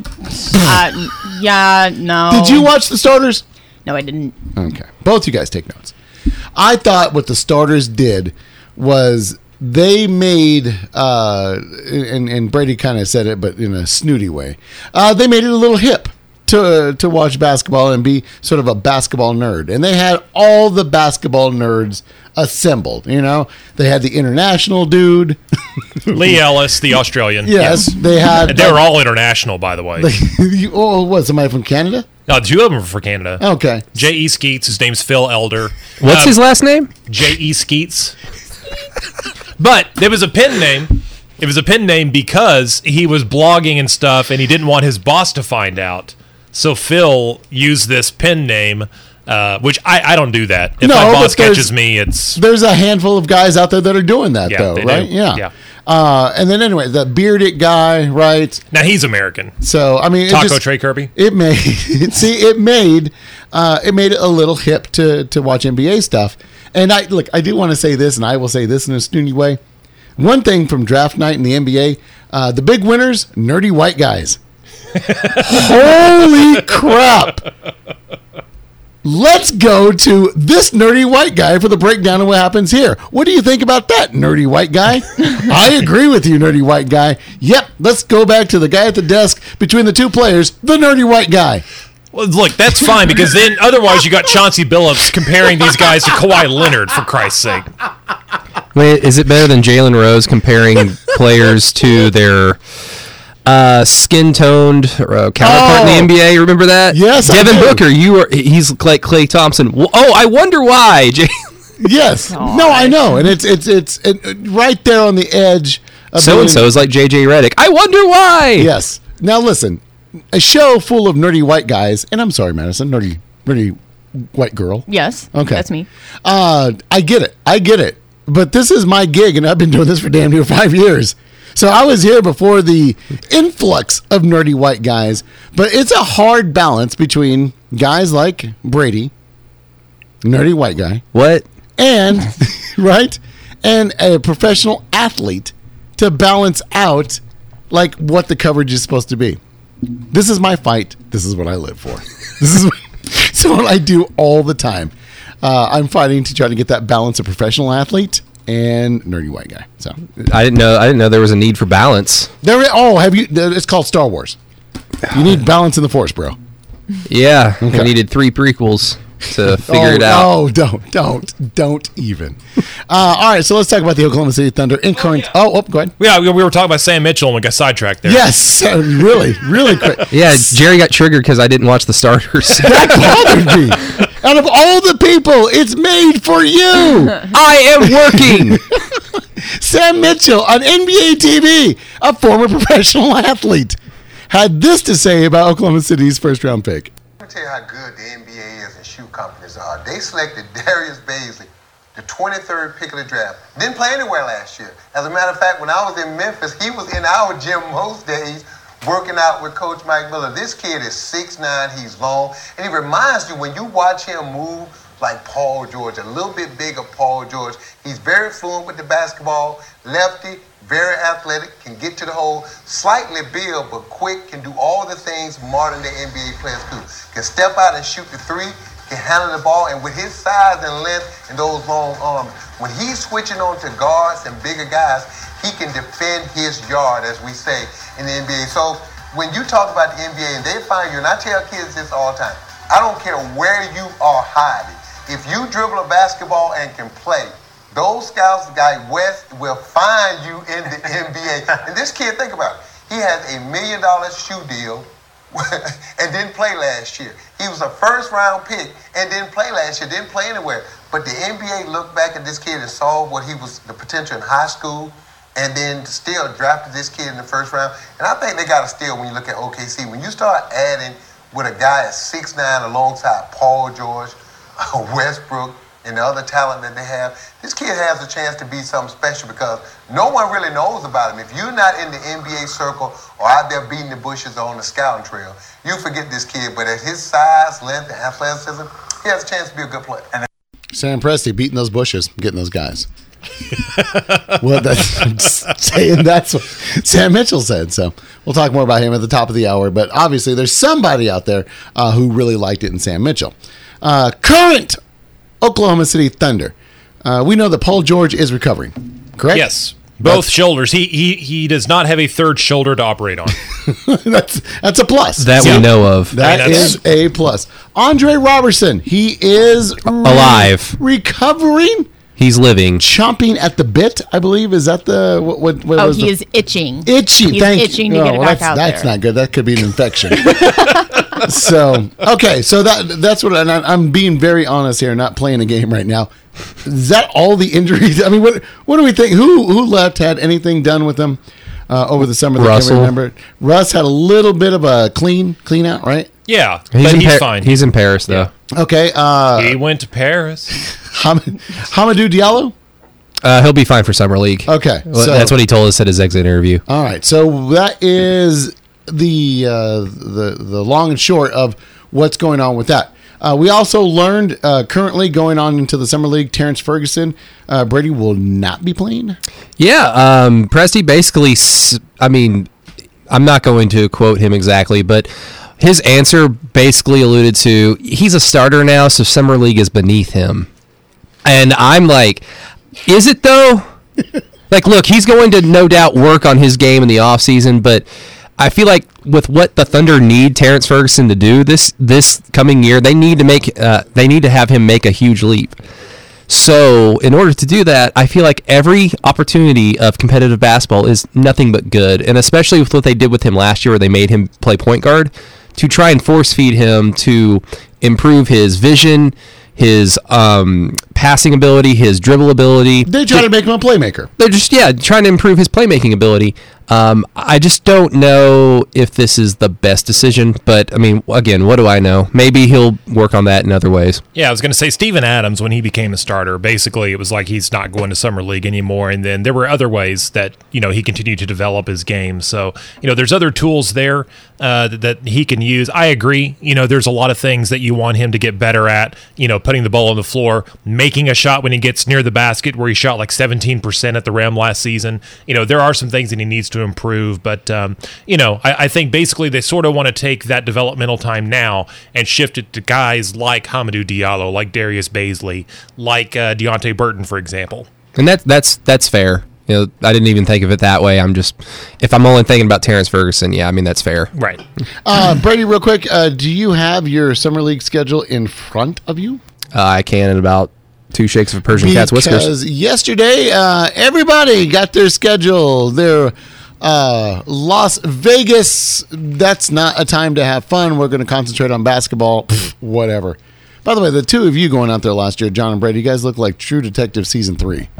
uh, yeah, no.
Did you watch the starters?
No, I didn't.
Okay. Both you guys take notes. I thought what the starters did was they made, uh, and, and Brady kind of said it, but in a snooty way, uh, they made it a little hip to, to watch basketball and be sort of a basketball nerd. And they had all the basketball nerds assembled. You know, they had the international dude.
Leigh Ellis, the Australian.
yes. They had.
And they were all international, by the way.
you, oh, what? Somebody from Canada?
No, two of them are for Canada.
Okay.
J.E. Skeets, his name's Phil Elder.
What's
Um,
his last name?
J.E. Skeets. But it was a pen name. It was a pen name because he was blogging and stuff, and he didn't want his boss to find out. So Phil used this pen name, uh, which I, I don't do that. If
No,
my boss catches me, it's
There's a handful of guys out there that are doing that,
Yeah,
though, right?
do.
Yeah.
Yeah.
Uh, and then anyway, the bearded guy, right?
now he's American.
So I mean,
Taco
just-
Trey Kirby.
It made see it made uh, it made it a little hip to to watch NBA stuff. And I look, I do want to say this, and I will say this in a snooty way. One thing from draft night in the NBA, uh, the big winners, nerdy white guys. Holy crap! Let's go to this nerdy white guy for the breakdown of what happens here. What do you think about that, nerdy white guy? I agree with you, nerdy white guy. Yep, let's go back to the guy at the desk between the two players, the nerdy white guy.
Well, look, that's fine because then otherwise you got Chauncey Billups comparing these guys to Kawhi Leonard for Christ's sake.
Wait, is it better than Jalen Rose comparing players to their uh, skin-toned uh, counterpart
Oh.
in the NBA? Remember that?
Yes, I
Devin
do.
Booker. You are he's like Klay Thompson. Oh, I wonder why. Jay-
Yes. No, I know, and it's it's it's it, right there on the edge.
So and so is like JJ Redick. I wonder why.
Yes. Now listen, a show full of nerdy white guys, and I'm sorry, Madison, nerdy nerdy white girl.
Yes.
Okay.
That's me.
Uh, I get it. I get it. But this is my gig, and I've been doing this for damn near five years. So I was here before the influx of nerdy white guys. But it's a hard balance between guys like Brady, nerdy white guy,
What?
and right, and a professional athlete to balance out like what the coverage is supposed to be. This is my fight. This is what I live for. This is it's what I do all the time. Uh, I'm fighting to try to get that balance of professional athlete and nerdy white guy. So
I didn't know. I didn't know there was a need for balance.
there. Oh, have you? It's called Star Wars. You need balance in the force, bro.
Yeah,
Okay.
we needed three prequels to figure
oh,
it out.
Oh, don't, don't, don't even. Uh, all right, so let's talk about the Oklahoma City Thunder in current. Oh, oh, go ahead.
Yeah, we we were talking about Sam Mitchell and we got sidetracked there.
Yes, uh, really, really quick.
Yeah, Jerry got triggered because I didn't watch the starters.
That bothered me. Out of all the people, it's made for you.
I am working.
Sam Mitchell on NBA TV, a former professional athlete, had this to say about Oklahoma City's first round pick.
Let me tell you how good the NBA is and shoe companies are. They selected Darius Bazley, the 23rd pick of the draft. Didn't play anywhere last year. As a matter of fact, when I was in Memphis, he was in our gym most days working out with Coach Mike Miller. This kid is 6'9", he's long, and he reminds you when you watch him move like Paul George, a little bit bigger Paul George. He's very fluent with the basketball, lefty, very athletic, can get to the hole, slightly built but quick, can do all the things modern day NBA players do. Can step out and shoot the three, can handle the ball, and with his size and length and those long arms, when he's switching on to guards and bigger guys, he can defend his yard, as we say in the NBA. So when you talk about the NBA and they find you, and I tell kids this all the time, I don't care where you are hiding. If you dribble a basketball and can play, those scouts, guy West, will find you in the NBA. And this kid, think about it. He has a million dollar shoe deal and didn't play last year. He was a first round pick and didn't play last year, didn't play anywhere. But the NBA looked back at this kid and saw what he was, the potential in high school, and then still drafted this kid in the first round. And I think they got a steal when you look at OKC. When you start adding with a guy at 6'9 alongside Paul George, Westbrook, and the other talent that they have, this kid has a chance to be something special because no one really knows about him. If you're not in the NBA circle or out there beating the bushes on the scouting trail, you forget this kid. But at his size, length, and athleticism, he has a chance to be a good player.
Sam Presti beating those bushes, getting those guys. well, that's I'm just saying that's what Sam Mitchell said. So we'll talk more about him at the top of the hour. But obviously, there's somebody out there uh, who really liked it in Sam Mitchell. Uh, current Oklahoma City Thunder. Uh, we know that Paul George is recovering. Correct.
Yes. Both shoulders. He, he he does not have a third shoulder to operate on.
that's that's a plus.
That
Yeah.
we know of.
That
I mean, that's-
is a plus. Andre Roberson, he is
Alive.
recovering,
He's living.
chomping at the bit. I believe is that the what? what, what
Oh,
was
he
the,
is itching.
itchy.
He's
thank
itching
you.
to get it back
that's,
out
That's
there.
not good. That could be an infection. so okay, so that that's what and I, I'm being very honest here, not playing a game right now. Is that all the injuries? I mean, what what do we think? Who who left had anything done with them uh, over the summer? that can
Russell.
remember. Russ had a little bit of a clean clean out, right?
Yeah,
He's,
but
in
he's
Par-
fine.
He's in Paris though.
Okay, uh,
he went to Paris.
Ham- Hamidou Diallo.
Uh, he'll be fine for summer league.
Okay,
Well,
so-
that's what he told us at his exit interview.
All right, so that is the uh, the the long and short of what's going on with that. Uh, we also learned uh, currently going on into the summer league, Terrence Ferguson, uh, Brady will not be playing.
Yeah, um, Presti basically. s- I mean, I'm not going to quote him exactly, but his answer basically alluded to he's a starter now, so summer league is beneath him. And I'm like, is it though? like, look, he's going to no doubt work on his game in the offseason, but I feel like with what the Thunder need Terrence Ferguson to do this this coming year, they need to make uh, they need to have him make a huge leap. So, in order to do that, I feel like every opportunity of competitive basketball is nothing but good, and especially with what they did with him last year, where they made him play point guard, to try and force feed him to improve his vision, his um, passing ability, his dribble ability.
They try to make him a playmaker.
They're just yeah trying to improve his playmaking ability. Um, I just don't know if this is the best decision, but I mean, again, what do I know? Maybe he'll work on that in other ways.
Yeah, I was going to say Steven Adams when he became a starter. Basically, it was like he's not going to summer league anymore, and then there were other ways that you know he continued to develop his game. So you know, there's other tools there uh, that, he can use. I agree. You know, there's a lot of things that you want him to get better at. You know, putting the ball on the floor, making a shot when he gets near the basket, where he shot like 17% at the rim last season. You know, there are some things that he needs to improve, but um, you know, I, I think basically they sort of want to take that developmental time now and shift it to guys like Hamidou Diallo, like Darius Bazley, like uh, Deonte Burton, for example.
And that that's that's fair. You know, I didn't even think of it that way. I'm just if I'm only thinking about Terrence Ferguson, yeah, I mean that's fair.
Right.
Uh, Brady, real quick, uh, do you have your summer league schedule in front of you?
Uh, I can in about two shakes of a Persian cat's whiskers.
Yesterday, uh, everybody got their schedule. Their uh, Las Vegas. That's not a time to have fun. We're going to concentrate on basketball. Pfft, whatever. By the way, the two of you going out there last year, John and Brady, you guys look like True Detective season three.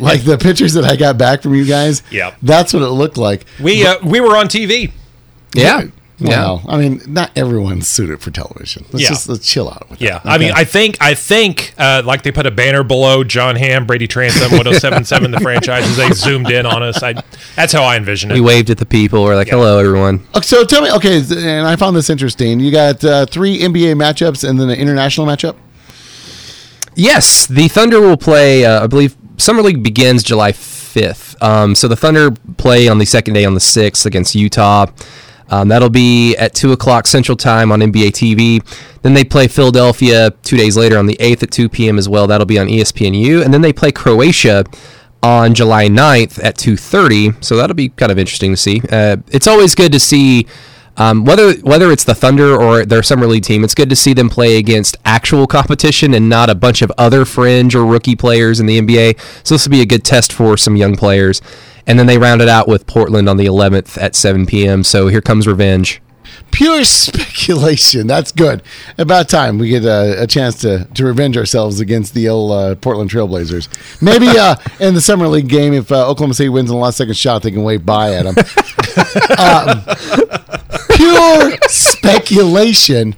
like the pictures that I got back from you guys.
Yep.
that's what it looked like.
We uh, we were on TV.
Yeah, yeah.
Well, I mean, not everyone's suited for television. Let's
Yeah.
just let's chill out with
Yeah,
that.
I mean. I think I think uh, like they put a banner below John Ham, Brady Trantham, 1077, the franchises. They zoomed in on us. I, that's how I envision it.
We waved at the people. We're like, "Hello, everyone."
Okay, So tell me, okay, and I found this interesting. You got uh, three NBA matchups and then an international matchup.
Yes, the Thunder will play. Uh, I believe Summer League begins July fifth. Um, so the Thunder play on the second day on the sixth against Utah. Um, that'll be at two o'clock Central Time on NBA TV. Then they play Philadelphia two days later on the eighth at two p.m. as well. That'll be on ESPNU. And then they play Croatia on July 9th at two thirty. So that'll be kind of interesting to see. Uh, it's always good to see. Um, whether whether it's the Thunder or their summer league team, it's good to see them play against actual competition and not a bunch of other fringe or rookie players in the NBA. So this will be a good test for some young players. And then they round it out with Portland on the 11th at 7 p.m. So here comes revenge.
Pure speculation. That's good. About time we get a, a chance to, to revenge ourselves against the old uh, Portland Trailblazers. Maybe uh, in the summer league game, if uh, Oklahoma City wins in the last second shot, they can wave bye at them. um, pure speculation.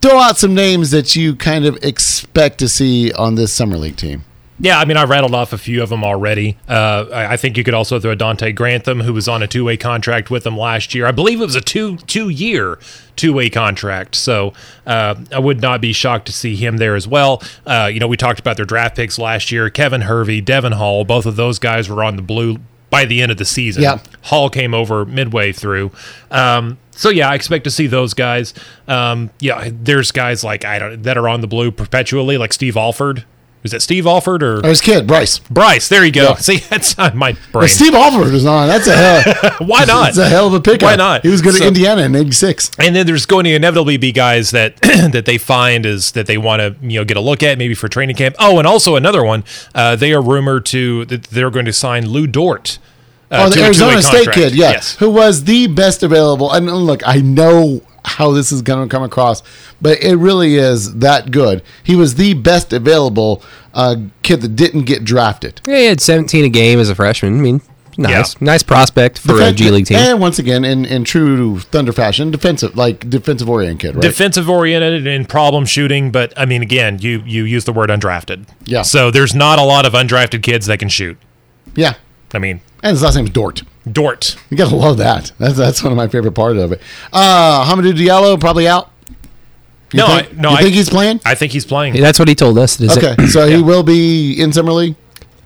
Throw out some names that you kind of expect to see on this summer league team.
Yeah, I mean, I rattled off a few of them already. Uh, I, I think you could also throw Donte Grantham, who was on a two way contract with them last year. I believe it was a two two year two way contract. So uh, I would not be shocked to see him there as well. Uh, you know, we talked about their draft picks last year. Kevin Hervey, Devon Hall, both of those guys were on the blue by the end of the season.
Yeah.
Hall came over midway through. Um, so yeah, I expect to see those guys. Um, yeah, there's guys like I don't that are on the blue perpetually, like Steve Alford. Is that Steve Alford or
Or his kid, Bryce.
Bryce? There you go.
Yeah.
See, that's on my brain.
Steve Alford was on. That's a hell.
Why not?
That's a hell of a pickup.
Why not?
He was good
So-
at Indiana in '86.
and then there's going to inevitably be guys that that they find is that they want to you know get a look at maybe for training camp. Oh, and also another one. Uh, they are rumored to that they're going to sign Lu Dort. Uh,
oh, the Arizona State kid, yeah,
Yes.
who was the best available. And look, I know how this is going to come across, but it really is that good. He was the best available uh, kid that didn't get drafted.
Yeah, he had 17 a game as a freshman. I mean, nice, nice prospect for a
Defen-
G League team.
And once again, in, in true Thunder fashion, defensive, like defensive oriented kid, right?
defensive oriented and problem shooting, but I mean, again, you you use the word undrafted.
Yeah.
So there's not a lot of undrafted kids that can shoot.
yeah.
I mean,
And his last name's Dort.
Dort.
You gotta love that. That's that's one of my favorite parts of it. Uh Hamidou Diallo probably out. You
No,
think,
I- no,
You
I-
think he's playing?
I think he's playing.
That's what he told us. Is it-
Okay, so he will be in summer league.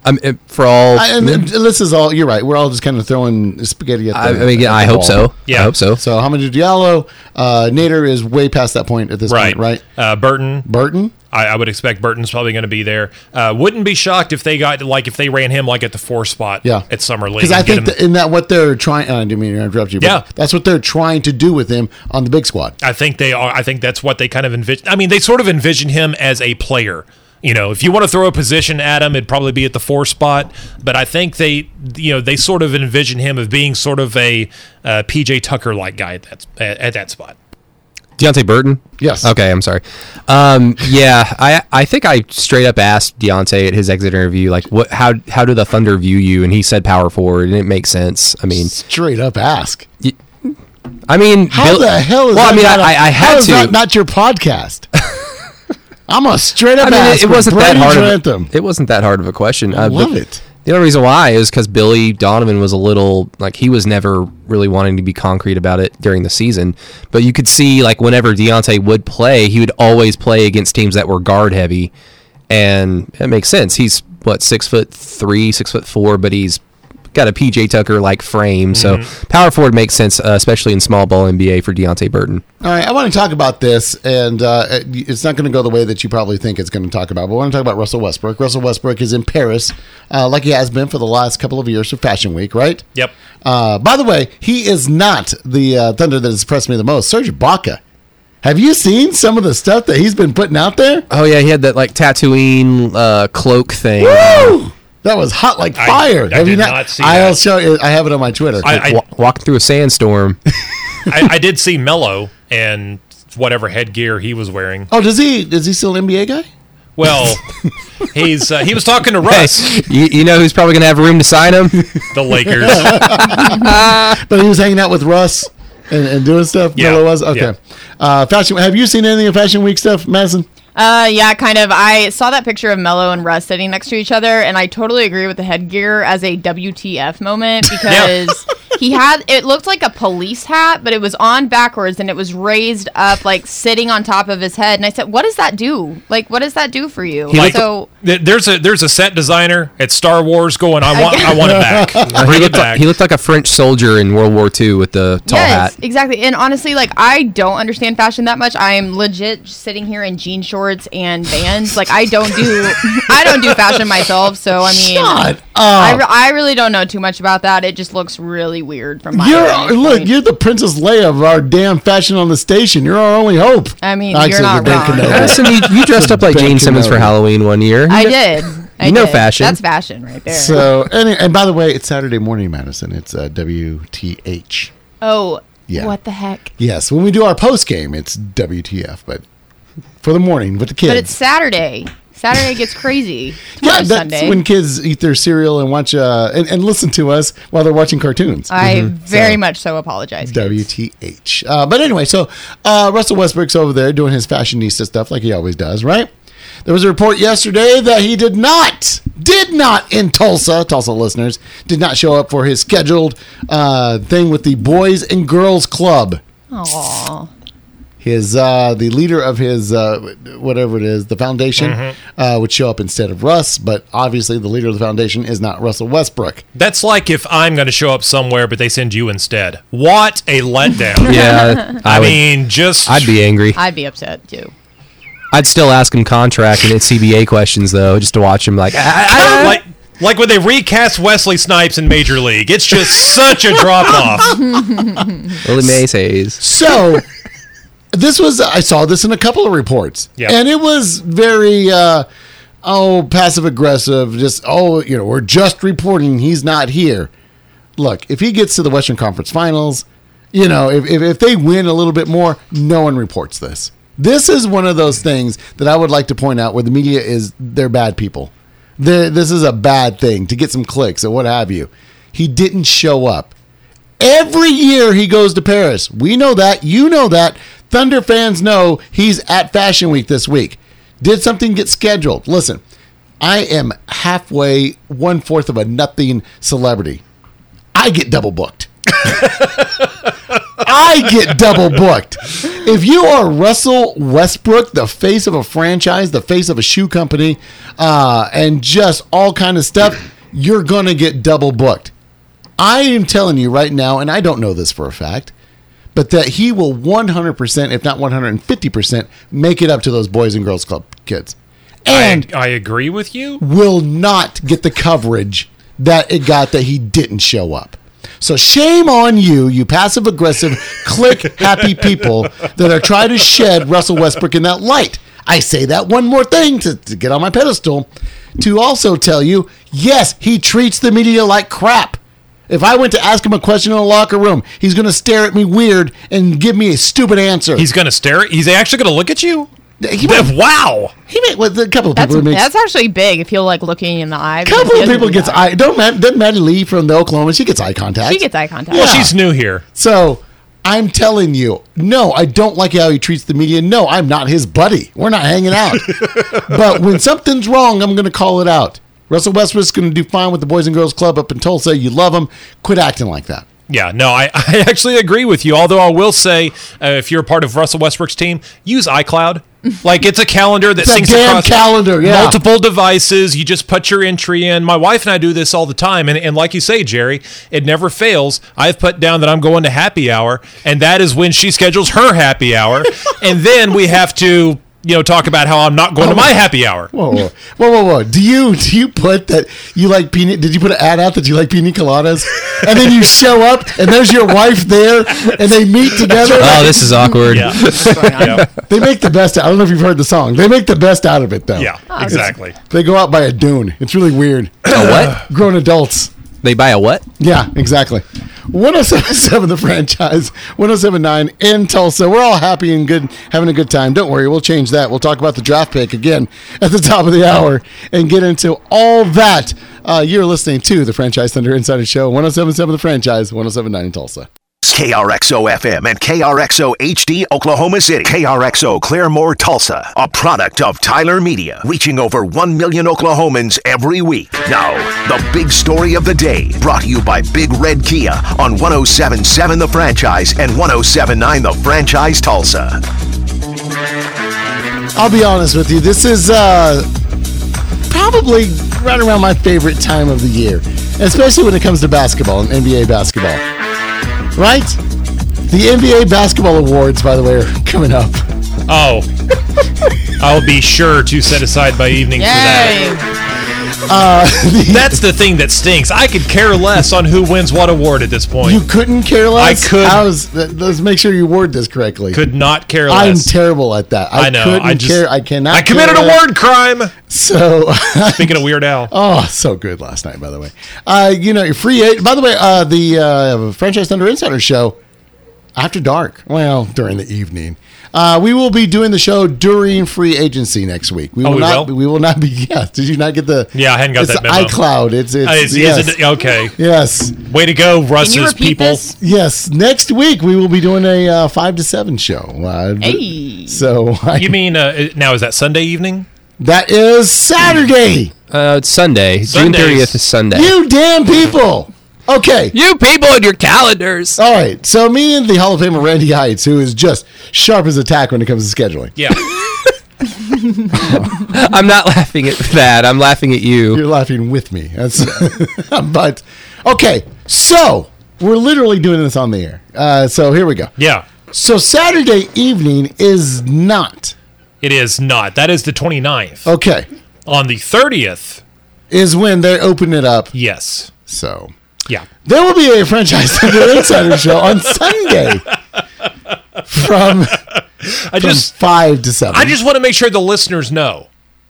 um, uh, for all.
I, and, and this is all. You're right. We're all just kind of throwing spaghetti at the.
I, I mean,
at
I
the
hope
wall.
so.
Yeah.
I hope so.
So Hamidou Diallo, uh, Nader is way past that point at this
right.
point, right?
Uh, Burton.
Burton.
I, I would expect Burton's probably going to be there. Uh, wouldn't be shocked if they got like if they ran him like at the four spot.
Yeah,
At summer league.
because I think that in that what they're trying. I didn't mean to interrupt you. But
Yeah.
that's what they're trying to do with him on the big squad.
I think they are. I think that's what they kind of envision. I mean, they sort of envision him as a player. You know, if you want to throw a position at him, it'd probably be at the four spot. But I think they, you know, they sort of envision him of being sort of a uh, PJ Tucker like guy at that at, at that spot.
Deonte Burton.
Yes.
Okay, I'm sorry. Um, yeah, I I think I straight up asked Deonte at his exit interview, like, what? How how do the Thunder view you? And he said power forward, and it makes sense. I mean,
Straight up ask.
I mean,
How
Bill-
the hell is
well?
that
I mean,
not
I,
a-
I, I had to.
that not your podcast? I'm a straight up
I mean,
ask.
it, it wasn't that hard. Of, a- it wasn't that hard of a question.
I
Uh,
love
but
it.
The only reason why is because Billy Donovan was a little like he was never really wanting to be concrete about it during the season. But you could see like whenever Deonte would play, he would always play against teams that were guard heavy, and it makes sense. He's what six foot three, six foot four, but he's got a PJ Tucker like frame, so power forward makes sense, uh, especially in small ball NBA for Deonte Burton.
All right, I want to talk about this, and uh, it's not going to go the way that you probably think it's going to talk about. But I want to talk about Russell Westbrook. Russell Westbrook is in Paris, uh, like he has been for the last couple of years for Fashion Week, right?
Yep.
Uh, by the way, he is not the uh, Thunder that has impressed me the most. Serge Ibaka. Have you seen some of the stuff that he's been putting out there?
Oh yeah, he had that like Tatooine uh, cloak thing.
Woo! That was hot like
I-
fire.
I
have you
did
not?
not see
I'll
that.
show you. I have it on my Twitter.
I-
Wa- walking through a sandstorm.
I, I did see Melo and whatever headgear he was wearing.
oh, does he? Is he still an NBA guy?
Well, he's uh, he was talking to Russ,
Hey, you, you know who's probably gonna have room to sign him?
the Lakers.
But he was hanging out with Russ and, and doing stuff.
Yeah,
Melo was okay.
yeah.
Uh, fashion. Have you seen anything of Fashion Week stuff, Madison?
Uh, yeah, kind of. I saw that picture of Melo and Russ sitting next to each other, and I totally agree with the headgear as a WTF moment because he had it looked like a police hat, but it was on backwards and it was raised up, like sitting on top of his head. And I said, "What does that do? Like, what does that do for you?"
Like,
so
th- there's a there's a set designer at Star Wars going. I want I want it back.
he,
Bring it
looked like,
back.
he looked like a French soldier in World War II with the tall
yes,
hat.
exactly. And honestly, like I don't understand fashion that much. I am legit sitting here in jean shorts and bands. Like I don't do I don't do fashion myself. So I mean,
Shut
I,
up.
re- I really don't know too much about that. It just looks really weird from my
You're
vantage
look.
point.
You're the Princess Leia of our damn fashion on the station. You're our only hope.
I mean,
Actually,
you're not
the Ben
wrong.
Kenobi.
Madison, you, you dressed up like
Ben
Gene Simmons for Halloween one year.
I did. I
you know
did.
fashion.
That's fashion right there.
So, and, and by the way, it's Saturday morning, Madison. It's uh, WTH.
oh,
Yeah.
what the heck?
Yes, when we do our post game, it's WTF. But for the morning with the kids,
But it's Saturday. Saturday gets crazy.
yeah, that's
Sunday.
when kids eat their cereal and watch uh, and, and listen to us while they're watching cartoons.
I very
So-
much so apologize.
WTH. Uh, but anyway, so uh, Russell Westbrook's over there doing his fashionista stuff like he always does, right? There was a report yesterday that he did not, did not in Tulsa, Tulsa listeners, did not show up for his scheduled uh, thing with the Boys and Girls Club.
Aw.
His uh, the leader of his uh, whatever it is, the foundation uh, would show up instead of Russ, but obviously the leader of the foundation is not Russell Westbrook.
That's like if I'm going to show up somewhere, but they send you instead. What a letdown.
Yeah, I,
I
would.
mean, just
I'd be angry.
I'd be upset too.
I'd still ask him contract and CBA questions though, just to watch him like. I, I, I,
like like when they recast Wesley Snipes in Major League. It's just such a drop off.
Willie Mays Hayes.
So this was I saw this in a couple of reports.
Yeah.
And it was very uh oh passive aggressive, just oh, you know, we're just reporting he's not here. Look, if he gets to the Western Conference Finals, you know, if, if, if they win a little bit more, no one reports this. This is one of those things that I would like to point out where the media is they're bad people. They're, this is a bad thing to get some clicks or what have you. He didn't show up. Every year he goes to Paris. We know that. You know that. Thunder fans know he's at Fashion Week this week. Did something get scheduled? Listen, I am halfway, one fourth of a nothing celebrity. I get double booked. I get double booked. If you are Russell Westbrook, the face of a franchise, the face of a shoe company, uh, and just all kind of stuff, you're gonna get double booked. I am telling you right now, and I don't know this for a fact, but that he will 100%, if not 150%, make it up to those Boys and Girls Club kids. And
I, I agree with you.
will not get the coverage that it got that he didn't show up. So shame on you, you passive aggressive, click happy people that are trying to shed Russell Westbrook in that light. I say that one more thing to, to get on my pedestal to also tell you, yes, he treats the media like crap. If I went to ask him a question in a locker room, he's going to stare at me weird and give me a stupid answer.
He's going to stare. at He's actually going to look at you.
he might,
Wow.
he might, with a couple of
That's
people. he makes-
that's actually big if you'll like looking in the eye. because
couple of people
do
gets
that.
eye. Don't Matt, doesn't Maddie Lee from the Oklahoma? She gets eye contact.
She gets eye contact.
Well,
Yeah.
she's new here.
So I'm telling you, no, I don't like how he treats the media. No, I'm not his buddy. We're not hanging out. but when something's wrong, I'm going to call it out. Russell Westbrook's going to do fine with the Boys and Girls Club up in Tulsa. You love him. Quit acting like that.
Yeah, no, I, I actually agree with you. Although I will say, uh, if you're a part of Russell Westbrook's team, use iCloud. Like it's a calendar that syncs
damn
across
calendar, yeah.
multiple devices. You just put your entry in. My wife and I do this all the time, and, and like you say, Jerry, it never fails. I've put down that I'm going to happy hour, and that is when she schedules her happy hour, and then we have to. You know, talk about how I'm not going to my happy hour.
Whoa, whoa, whoa, whoa, whoa! Do you do you put that you like pina? Did you put an ad out that you like pina coladas? And then you show up and there's your wife there, and they meet together.
Oh, this is awkward.
Yeah, yeah,
They make the best. I don't know if you've heard the song. They make the best out of it, though.
yeah, exactly.
They go out by a dune. It's really weird.
A what?
Grown adults.
They buy a what?
Yeah, exactly. 1077 the franchise, 1079 in Tulsa. We're all happy and good, having a good time. Don't worry, we'll change that. We'll talk about the draft pick again at the top of the hour and get into all that. Uh, you're listening to the Franchise Thunder Insider Show, 1077 the franchise, 1079 in Tulsa.
KRXO FM and KRXO HD Oklahoma City. KRXO Claremore Tulsa, a product of Tyler Media, reaching over 1 million Oklahomans every week. Now, the big story of the day, brought to you by Big Red Kia on 1077 The Franchise and 1079 The Franchise Tulsa.
I'll be honest with you. This is uh, probably right around my favorite time of the year, especially when it comes to basketball and NBA basketball. Right? The NBA basketball awards, by the way, are coming up.
Oh, I'll be sure to set aside by evening for that.
Yay!
That's the thing that stinks. I could care less on who wins what award at this point.
You couldn't care less.
I could-
How's, th- let's make sure you word this correctly.
could not care less.
I'm terrible at that. I,
I know.
couldn't
I just
care. I cannot.
I committed a word crime.
So,
Speaking of Weird Al,
oh, so good last night. By the way, uh, you know, free. a- By the way, uh, the uh, Franchise Thunder Insider Show after dark. Well, during the evening. Uh, we will be doing the show during free agency next week. We
Oh,
will
we
not.
will?
We will not be. Yeah. Did you not get the?
Yeah, I hadn't got
it's
that memo.
iCloud. It's it's,
Uh, is,
yes.
it okay?
yes.
Way to go,
Can
Russ's people.
this?
Yes, next week we will be doing a uh, five to seven show. Uh,
Hey.
So I,
You mean uh, now? Is that Sunday evening?
That is Saturday.
Uh, it's Sunday. June thirtieth is Sunday.
You damn people. Okay.
You people and your calendars.
All right. So me and the Hall of Famer Randy Heights, who is just sharp as a tack when it comes to scheduling.
Yeah.
I'm not laughing at that. I'm laughing at you.
You're laughing with me. That's but okay. So we're literally doing this on the air. Uh, so here we go.
Yeah.
So Saturday evening is not
It is not. That is the 29th.
okay.
On the 30th,
Is when they open it up.
yes.
So
Yeah.
there will be a franchise Thunder insider show on Sunday from
I
from
just
five to seven.
I just want to make sure the listeners know.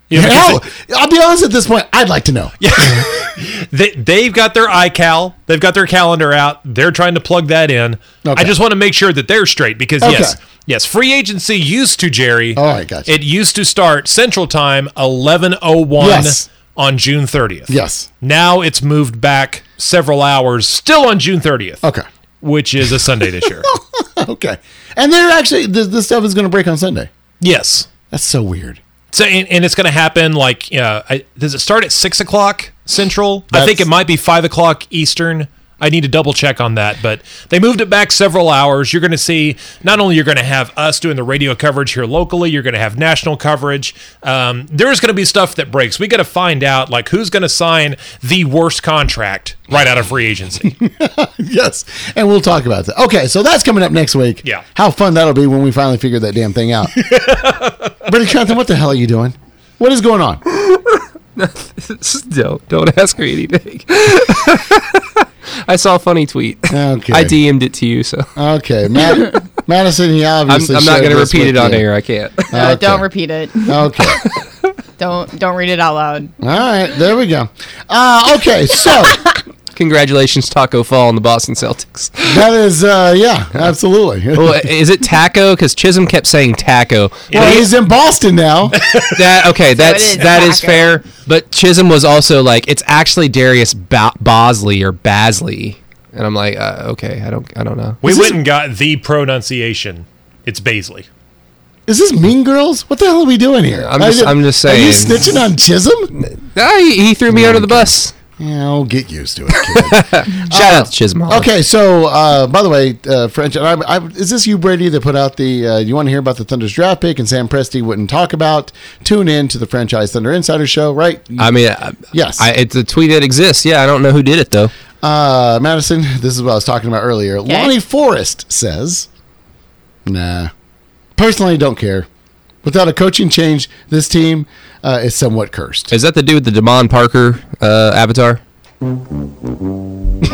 You know,
Hell, I'll be honest. At this point, I'd like to know. Yeah.
they, they've got their iCal, they've got their calendar out. They're trying to plug that in.
Okay.
I just want to make sure that they're straight because
Okay.
yes, yes, free agency used to Jerry.
Oh, All right, gotcha.
It used to start Central Time eleven oh one
Yes.
on June thirtieth.
Yes.
Now it's moved back several hours, still on June thirtieth.
Okay.
Which is a Sunday this year.
Okay. And they're actually this, this stuff is going to break on Sunday.
yes.
That's so weird.
So and, and it's going to happen like uh, I, does it start at six o'clock Central? I think it might be five o'clock Eastern. I need to double check on that, but they moved it back several hours. You're going to see not only you're going to have us doing the radio coverage here locally, you're going to have national coverage. Um, there's going to be stuff that breaks. We got to find out like who's going to sign the worst contract right out of free agency.
Yes. And we'll talk about that. Okay, so that's coming up next week.
Yeah.
How fun that'll be when we finally figure that damn thing out. Brady Trantham, what the hell are you doing? What is going on?
don't don't ask me anything. I saw a funny tweet.
Okay.
I DM'd it to you, so
Okay, Matt, Madison, he
I'm,
obviously.
I'm not going to repeat it on
you.
air. I can't.
Uh, Don't repeat it.
Okay.
Don't don't read it out loud.
All right, there we go. Uh, okay, so
Congratulations, Tacko Fall and the Boston Celtics.
that is, uh, yeah, absolutely.
Well, is it taco? Because Chisholm kept saying taco.
Well, he's in Boston now.
That okay? That's
is
that is
taco.
fair. But Chisholm was also like, it's actually Darius ba- Bosley or Basley, and I'm like, uh, okay, I don't, I don't know.
we
this-
went and got the pronunciation. It's Bazley.
Is this Mean Girls? What the hell are we doing here?
I'm just-
I-
I'm just saying.
Are you
saying.
snitching on Chisholm?
Ah, he, he threw me under the bus.
Yeah, I'll get used to it, kid.
Shout out to Chisholm.
okay, so uh, by the way, uh, French, I, I, is this you, Brady, that put out the? Uh, you want to hear about the Thunder's draft pick and Sam Presti wouldn't talk about? Tune in to the franchise Thunder Insider Show, right?
I mean, uh,
Yes.
I, it's a tweet that exists. Yeah, I don't know who did it though.
Uh, Madison, this is what I was talking about earlier. Lonnie Forrest says, "Nah, personally, don't care. Without a coaching change, this team uh, is somewhat cursed."
Is that the dude with the Demond Parker uh, avatar?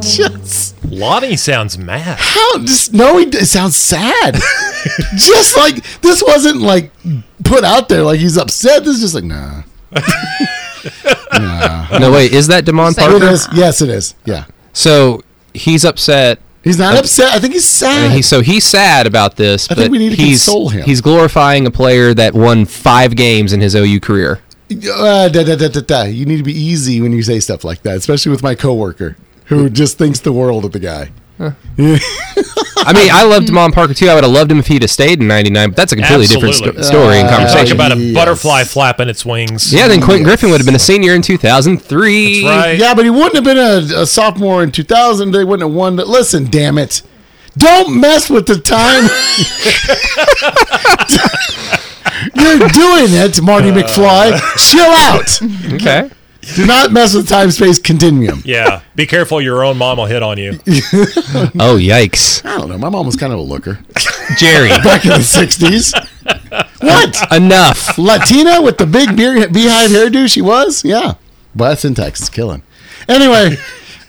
Just
Lonnie sounds mad.
how? Just no, he, it sounds sad. just like this wasn't like put out there like he's upset. This is just like nah. nah.
No, wait, is that
Demond
Parker?
is. Yes, it is. Yeah,
So he's upset.
He's not upset. I think he's sad.
He, so he's sad about this,
I
but
think we need to
he's
console him.
he's glorifying a player that won five games in his OU career.
Uh, da, da, da. You need to be easy when you say stuff like that, especially with my coworker who just thinks the world of the guy.
I mean, I loved Damon Parker too. I would have loved him if he'd have stayed in '99, but that's a completely different
Absolutely.
sto- story and
Uh,
Talk
conversation.
about a
Yes.
butterfly flapping its wings.
yeah, then Quentin Griffin would have been a senior in 2003.
That's right.
Yeah, but he wouldn't have been a, a sophomore in 2000. They wouldn't have won. The, listen, damn it. Don't mess with the time. You're doing it, Marty McFly. Chill out.
Okay.
Do not mess with time space continuum.
Yeah. Be careful, your own mom will hit on you.
Oh yikes,
I don't know. My mom was kind of a looker
Jerry.
back in the 60s. What?
enough.
Latina with the big beer, beehive hairdo she was? Yeah. But that syntax is killing. Anyway,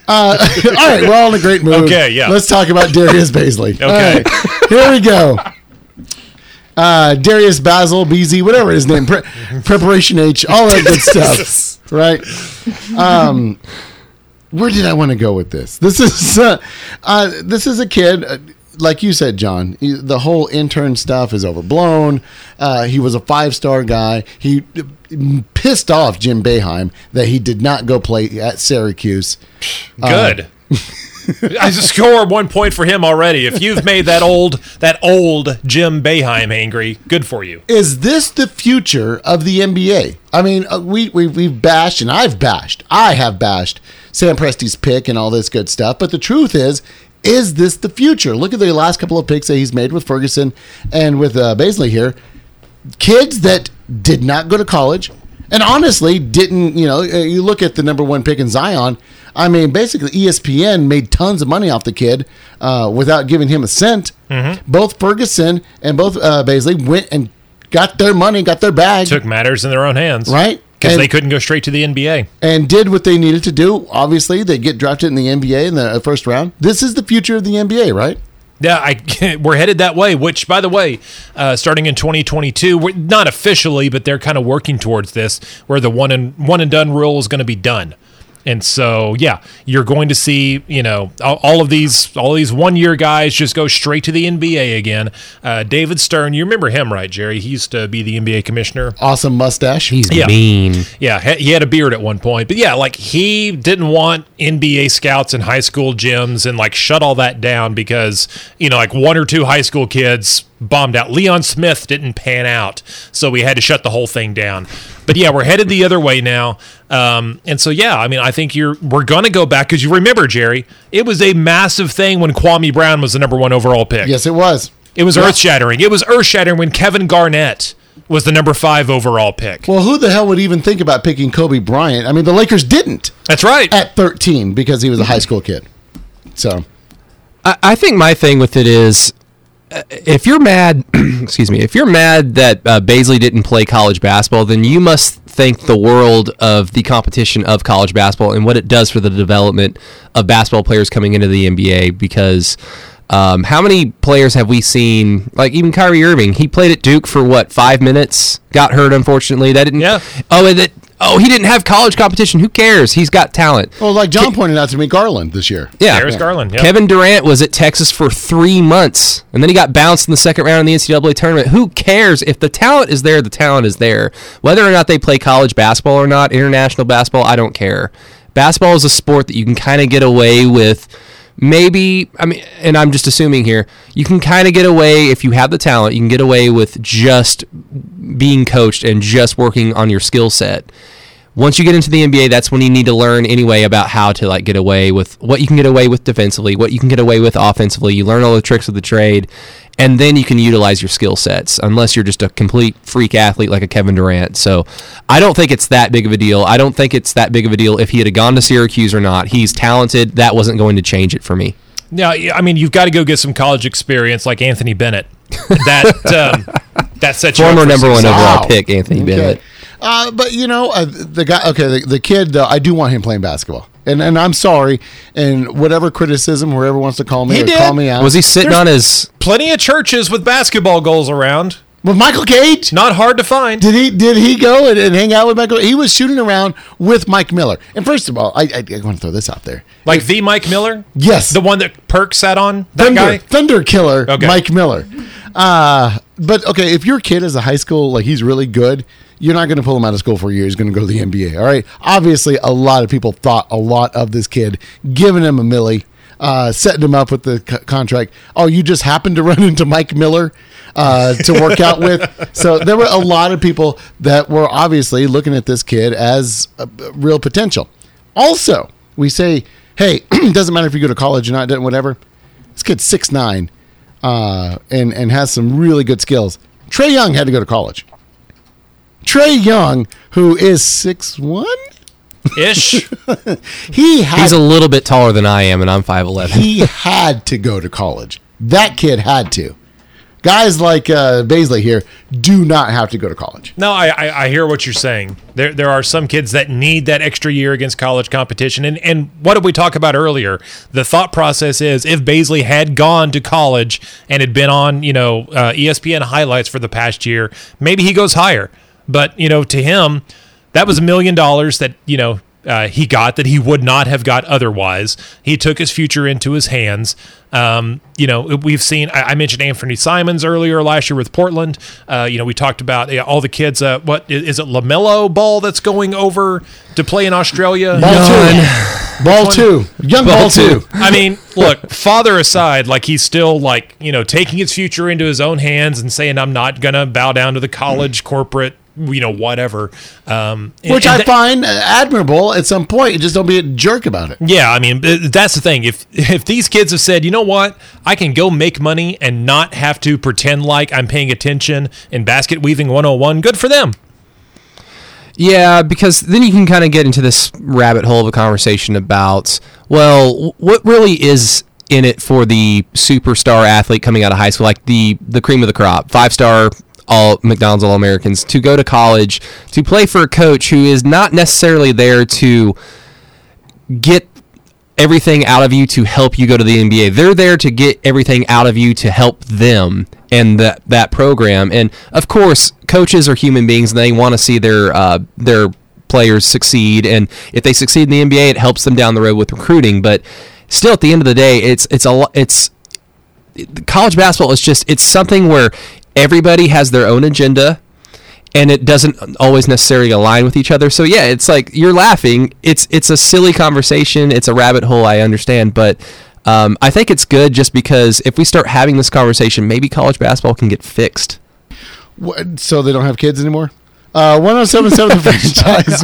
uh, all right, we're all in a great mood.
Okay, yeah.
Let's talk about Darius Bazley.
Okay.
All right, here we go. Uh, Darius Basil, BZ, whatever his name, pre- Preparation H, all that good stuff. right? Um, where did I want to go with this? This is uh, uh, this is a kid, uh, like you said, John. he- the whole intern stuff is overblown. Uh, he was a five star guy. He uh, pissed off Jim Boeheim that he did not go play at Syracuse.
Good. I score one point for him already. If you've made that old that old Jim Boeheim angry, good for you.
Is this the future of the NBA? I mean, uh, we, we, we've bashed, and I've bashed, I have bashed Sam Presti's pick and all this good stuff. But the truth is, is this the future? Look at the last couple of picks that he's made with Ferguson and with uh, here. Kids that did not go to college and honestly didn't, you know, uh, you look at the number one pick in Zion. I mean, basically, ESPN made tons of money off the kid uh, without giving him a cent. Both Ferguson and both uh, Bazley went and got their money, got their bag,
Took matters in their own hands,
right?
Because they couldn't go straight to the NBA.
and did what they needed to do. Obviously, they get drafted in the NBA in the first round. This is the future of the NBA, right?
Yeah, I, we're headed that way. Which, by the way, uh, starting in 2022, we're not officially, but they're kind of working towards this, where the one and one and done rule is going to be done. And so, yeah, you're going to see, you know, all, all of these, all these one year guys just go straight to the NBA again. Uh, David Stern, you remember him, right, Jerry? He used to be the NBA commissioner.
Awesome mustache.
He's
Yeah.
mean.
Yeah, he he had a beard at one point, but yeah, like he didn't want NBA scouts in high school gyms and like shut all that down because you know like one or two high school kids bombed out. Leon Smith didn't pan out, so we had to shut the whole thing down. But yeah, we're headed the other way now, um, and so yeah, I mean, I think you're we're gonna go back because you remember Jerry, it was a massive thing when Kwame Brown was the number one overall pick.
yes, it was.
it was earth shattering. It was earth shattering when Kevin Garnett was the number five overall pick.
Well, who the hell would even think about picking Kobe Bryant? I mean, the Lakers didn't
That's right.
at 13 because he was a high school kid. So,
I, I think my thing with it is, if you're mad, excuse me, if you're mad that uh, Bazley didn't play college basketball, then you must think the world of the competition of college basketball and what it does for the development of basketball players coming into the NBA. Because um, how many players have we seen? Like even Kyrie Irving, he played at Duke for what five minutes, got hurt unfortunately. That didn't.
Yeah.
Oh, and that. Oh, he didn't have college competition. Who cares? He's got talent.
well, like John pointed out to me, Garland this year.
Yeah,
Darius Garland, yep.
Kevin Durant was at Texas for three months, and then he got bounced in the second round of the NCAA tournament. Who cares if the talent is there? The talent is there. Whether or not they play college basketball or not, international basketball, I don't care. Basketball is a sport that you can kind of get away with. Maybe I mean, and I'm just assuming here, you can kind of get away if you have the talent. You can get away with just being coached and just working on your skill set once you get into the NBA, that's when you need to learn anyway about how to like get away with what you can get away with defensively, what you can get away with offensively. You learn all the tricks of the trade, and then you can utilize your skill sets. Unless you're just a complete freak athlete like a Kevin Durant. So I don't think it's that big of a deal. I don't think it's that big of a deal if he had gone to Syracuse or not. He's talented. That wasn't going to change it for me.
Yeah, yeah, I mean, you've got to go get some college experience like Anthony Bennett. That um, that sets you up
Former
for
number one
success.
overall
Wow.
pick, Anthony
Okay.
Bennett.
Uh, but you know, uh, the guy. Okay, the, the kid. Though, I do want him playing basketball. And and I'm sorry. And whatever criticism, whoever wants to call me
He
or
did.
call me out.
Was he sitting
There's-
on his?
Plenty of churches with basketball goals around.
With Michael Cage?
Not hard to find.
Did he did he go and, and hang out with Michael? He was shooting around with Mike Miller. And first of all, I, I, I want to throw this out there.
Like the Mike Miller?
Yes.
The one that Perk sat on? That
Thunder,
guy?
Thunder Killer,
Okay.
Mike Miller. Uh, but okay, if your kid is a high school, like he's really good, you're not going to pull him out of school for a year. He's going to go to the NBA. All right. Obviously, a lot of people thought a lot of this kid, giving him a millie, uh, setting him up with the c- contract. Oh, you just happened to run into Mike Miller uh, to work out with. So there were a lot of people that were obviously looking at this kid as a, a real potential. Also, we say, hey, it doesn't matter if you go to college or not, whatever. This kid's six nine, uh, and and has some really good skills. Trae Young had to go to college. Trae Young, who is six one,
Ish.
he had
He's a little bit taller than I am, and I'm five eleven.
he had to go to college. That kid had to. Guys like uh, Bazley here do not have to go to college.
No, I, I I hear what you're saying. There there are some kids that need that extra year against college competition. And and what did we talk about earlier? The thought process is if Bazley had gone to college and had been on you know uh, ESPN highlights for the past year, maybe he goes higher. But you know to him, that was a million dollars that you know uh, he got that he would not have got otherwise. He took his future into his hands. Um, you know, we've seen. I, I, mentioned Anfernee Simons earlier last year with Portland. Uh, you know, we talked about uh, all the kids. Uh, what is it, LaMelo Ball that's going over to play in Australia?
Ball two, ball two, young ball, ball two. two.
I mean, look, father aside, like he's still like you know taking his future into his own hands and saying, "I'm not gonna bow down to the college corporate you know whatever. Um,
which and, i find admirable at some point. Just don't be a jerk about it.
Yeah i mean that's the thing. If if these kids have said you know what? I can go make money and not have to pretend like i'm paying attention in basket weaving 101 good for them.
Yeah, because then you can kind of get into this rabbit hole of a conversation about, well, what really is in it for the superstar athlete coming out of high school, like the the cream of the crop, five star all McDonald's All Americans to go to college to play for a coach who is not necessarily there to get everything out of you to help you go to the NBA. They're there to get everything out of you to help them and that that program. And of course, coaches are human beings and they want to see their uh, their players succeed. And if they succeed in the NBA, it helps them down the road with recruiting. But still, at the end of the day, it's it's a it's college basketball is just it's something where everybody has their own agenda and it doesn't always necessarily align with each other. So yeah, it's like you're laughing. It's it's a silly conversation. It's a rabbit hole. I understand, but um, I think it's good just because if we start having this conversation, maybe college basketball can get fixed.
What, so they don't have kids anymore. Uh, 1077 The Franchise,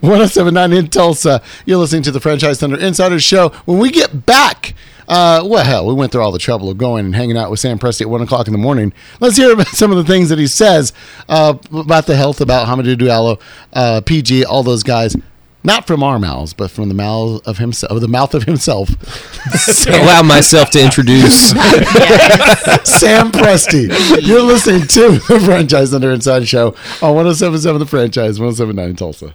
1079 in Tulsa. You're listening to the Franchise Thunder Insider Show. When we get back, uh, well, hell, we went through all the trouble of going and hanging out with Sam Presti at one o'clock in the morning. Let's hear about some of the things that he says uh, about the health, about Hamidou Diallo, uh, PG, all those guys. Not from our mouths, but from the mouth of himself. The mouth of himself.
Allow myself to introduce
Sam Presti. You're listening to the Franchise Thunder Inside Show on 107.7 The Franchise, 107.9 Tulsa.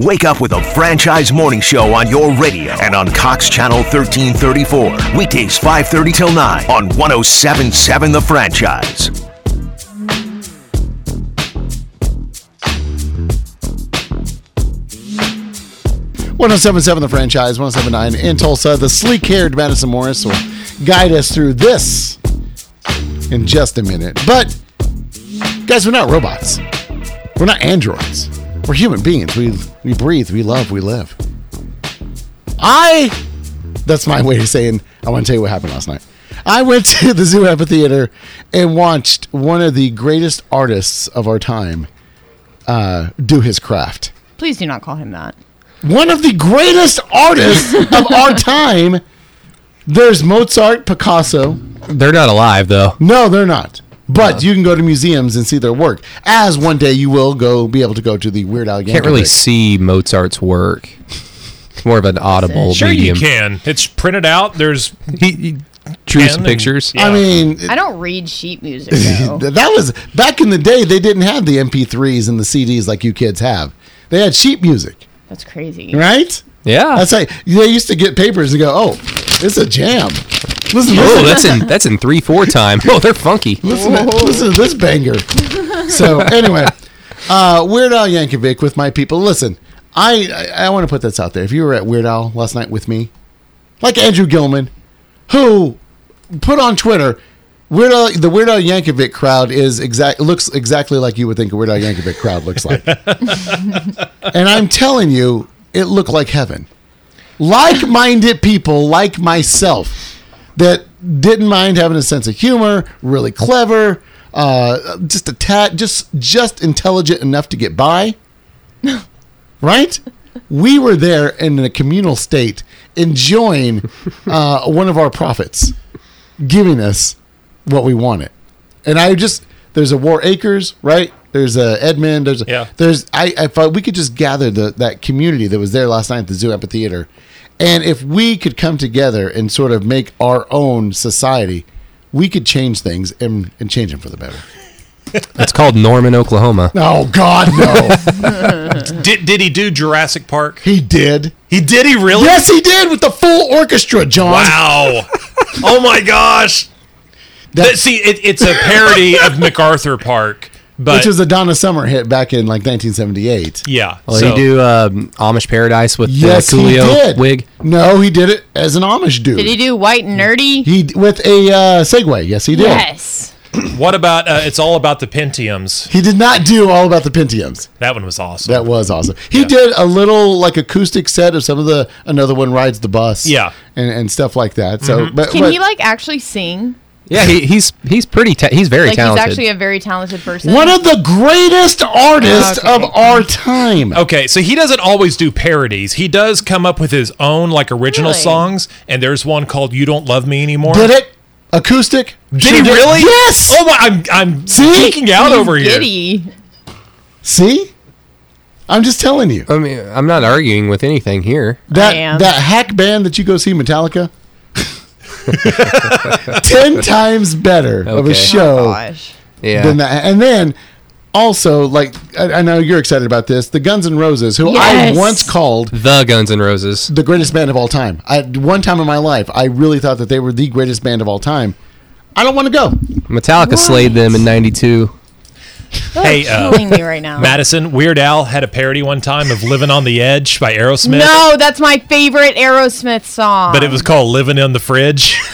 Wake up with a franchise morning show on your radio and on Cox Channel 1334. Weekdays 5:30 till 9 on 1077 The Franchise.
One zero seven seven, the franchise, One zero seven oh nine in Tulsa. The sleek-haired Madison Morris will guide us through this in just a minute. But guys, we're not robots. We're not androids. We're human beings. We we breathe, we love, we live. I that's my way of saying I want to tell you what happened last night. I went to the Zoo Amphitheater and watched one of the greatest artists of our time uh, do his craft.
Please do not call him that.
One of the greatest artists of our time. There's Mozart, Picasso.
They're not alive, though.
No, they're not. But you can go to museums and see their work. As one day you will go be able to go to the Weird Al.
Can't really see Mozart's work. It's more of an audible
sure
medium.
you can. It's printed out. There's
he, he drew some pictures.
Yeah. I mean,
I don't read sheet music. that
was back in the day. They didn't have the MP3s and the CDs like you kids have. They had sheet music.
That's crazy,
right?
Yeah,
that's like they used to get papers and go, "Oh, it's a jam."
Listen, oh, that's in that's in three four time. Oh, they're funky.
Listen, to, listen to this banger. So anyway, uh, Weird Al Yankovic with my people. Listen, I I, I want to put this out there. If you were at Weird Al last night with me, like Andrew Gilman, who put on Twitter. Weird Al, the Weird Al Yankovic crowd is exact looks exactly like you would think a Weird Al Yankovic crowd looks like, and I'm telling you, it looked like heaven. Like-minded people like myself that didn't mind having a sense of humor, really clever, uh, just a tad, just just intelligent enough to get by. right? We were there in a communal state, enjoying uh, one of our prophets, giving us what we wanted, and I just there's a War Acres, right? There's a Edmond. There's a,
yeah.
There's I I thought we could just gather the that community that was there last night at the Zoo Amphitheater and if we could come together and sort of make our own society, we could change things and, and change them for the better.
It's called Norman, Oklahoma.
Oh God, no!
did did he do Jurassic Park?
He did.
He did. He really?
Yes, he did with the full orchestra, John.
Wow! oh my gosh! That, See, it, it's a parody of MacArthur Park But
which was a Donna Summer hit back in like 1978.
yeah.
Well,
so-
he do um, Amish Paradise with
Yes,
the
he
Coolio
did.
wig.
No, he did it as an Amish dude.
Did he do white and nerdy?
He with a uh, Segway. Yes, he did.
yes.
What about uh, it's all about the Pentiums?
He did not do all about the Pentiums.
That one was awesome.
That was awesome. He did a little like acoustic set of some of the another one rides the bus.
Yeah.
and, and stuff like that. So, but,
Can
but
he like actually sing?
Yeah, he, he's he's pretty ta- he's very
Like
talented.
he's actually a very talented person.
one of the greatest artists
Okay.
of our time.
Okay, so he doesn't always do parodies. He does come up with his own like original
Really?
songs, and there's one called "You Don't Love Me Anymore."
Did it acoustic?
Did
Sure
he really?
Yes.
Oh my! I'm I'm
See?
geeking out
He's
over here.
See, I'm just telling you
I mean, I'm not arguing with anything here.
that
am.
that hack band that you go see Metallica. Ten times better of a
Okay.
show oh
Gosh.
Yeah.
than that. And then also, like I, I know you're excited about this, the Guns N' Roses, who
Yes.
I once called
the Guns N' Roses.
the greatest band of all time. I one time in my life, I really thought that they were the greatest band of all time. I don't want to go.
Metallica slayed them in '92.
Hey, uh,
killing me right now.
Madison, Weird Al had a parody one time of "Living on the Edge" by Aerosmith.
No, that's my favorite Aerosmith song.
But it was called "Living in the Fridge."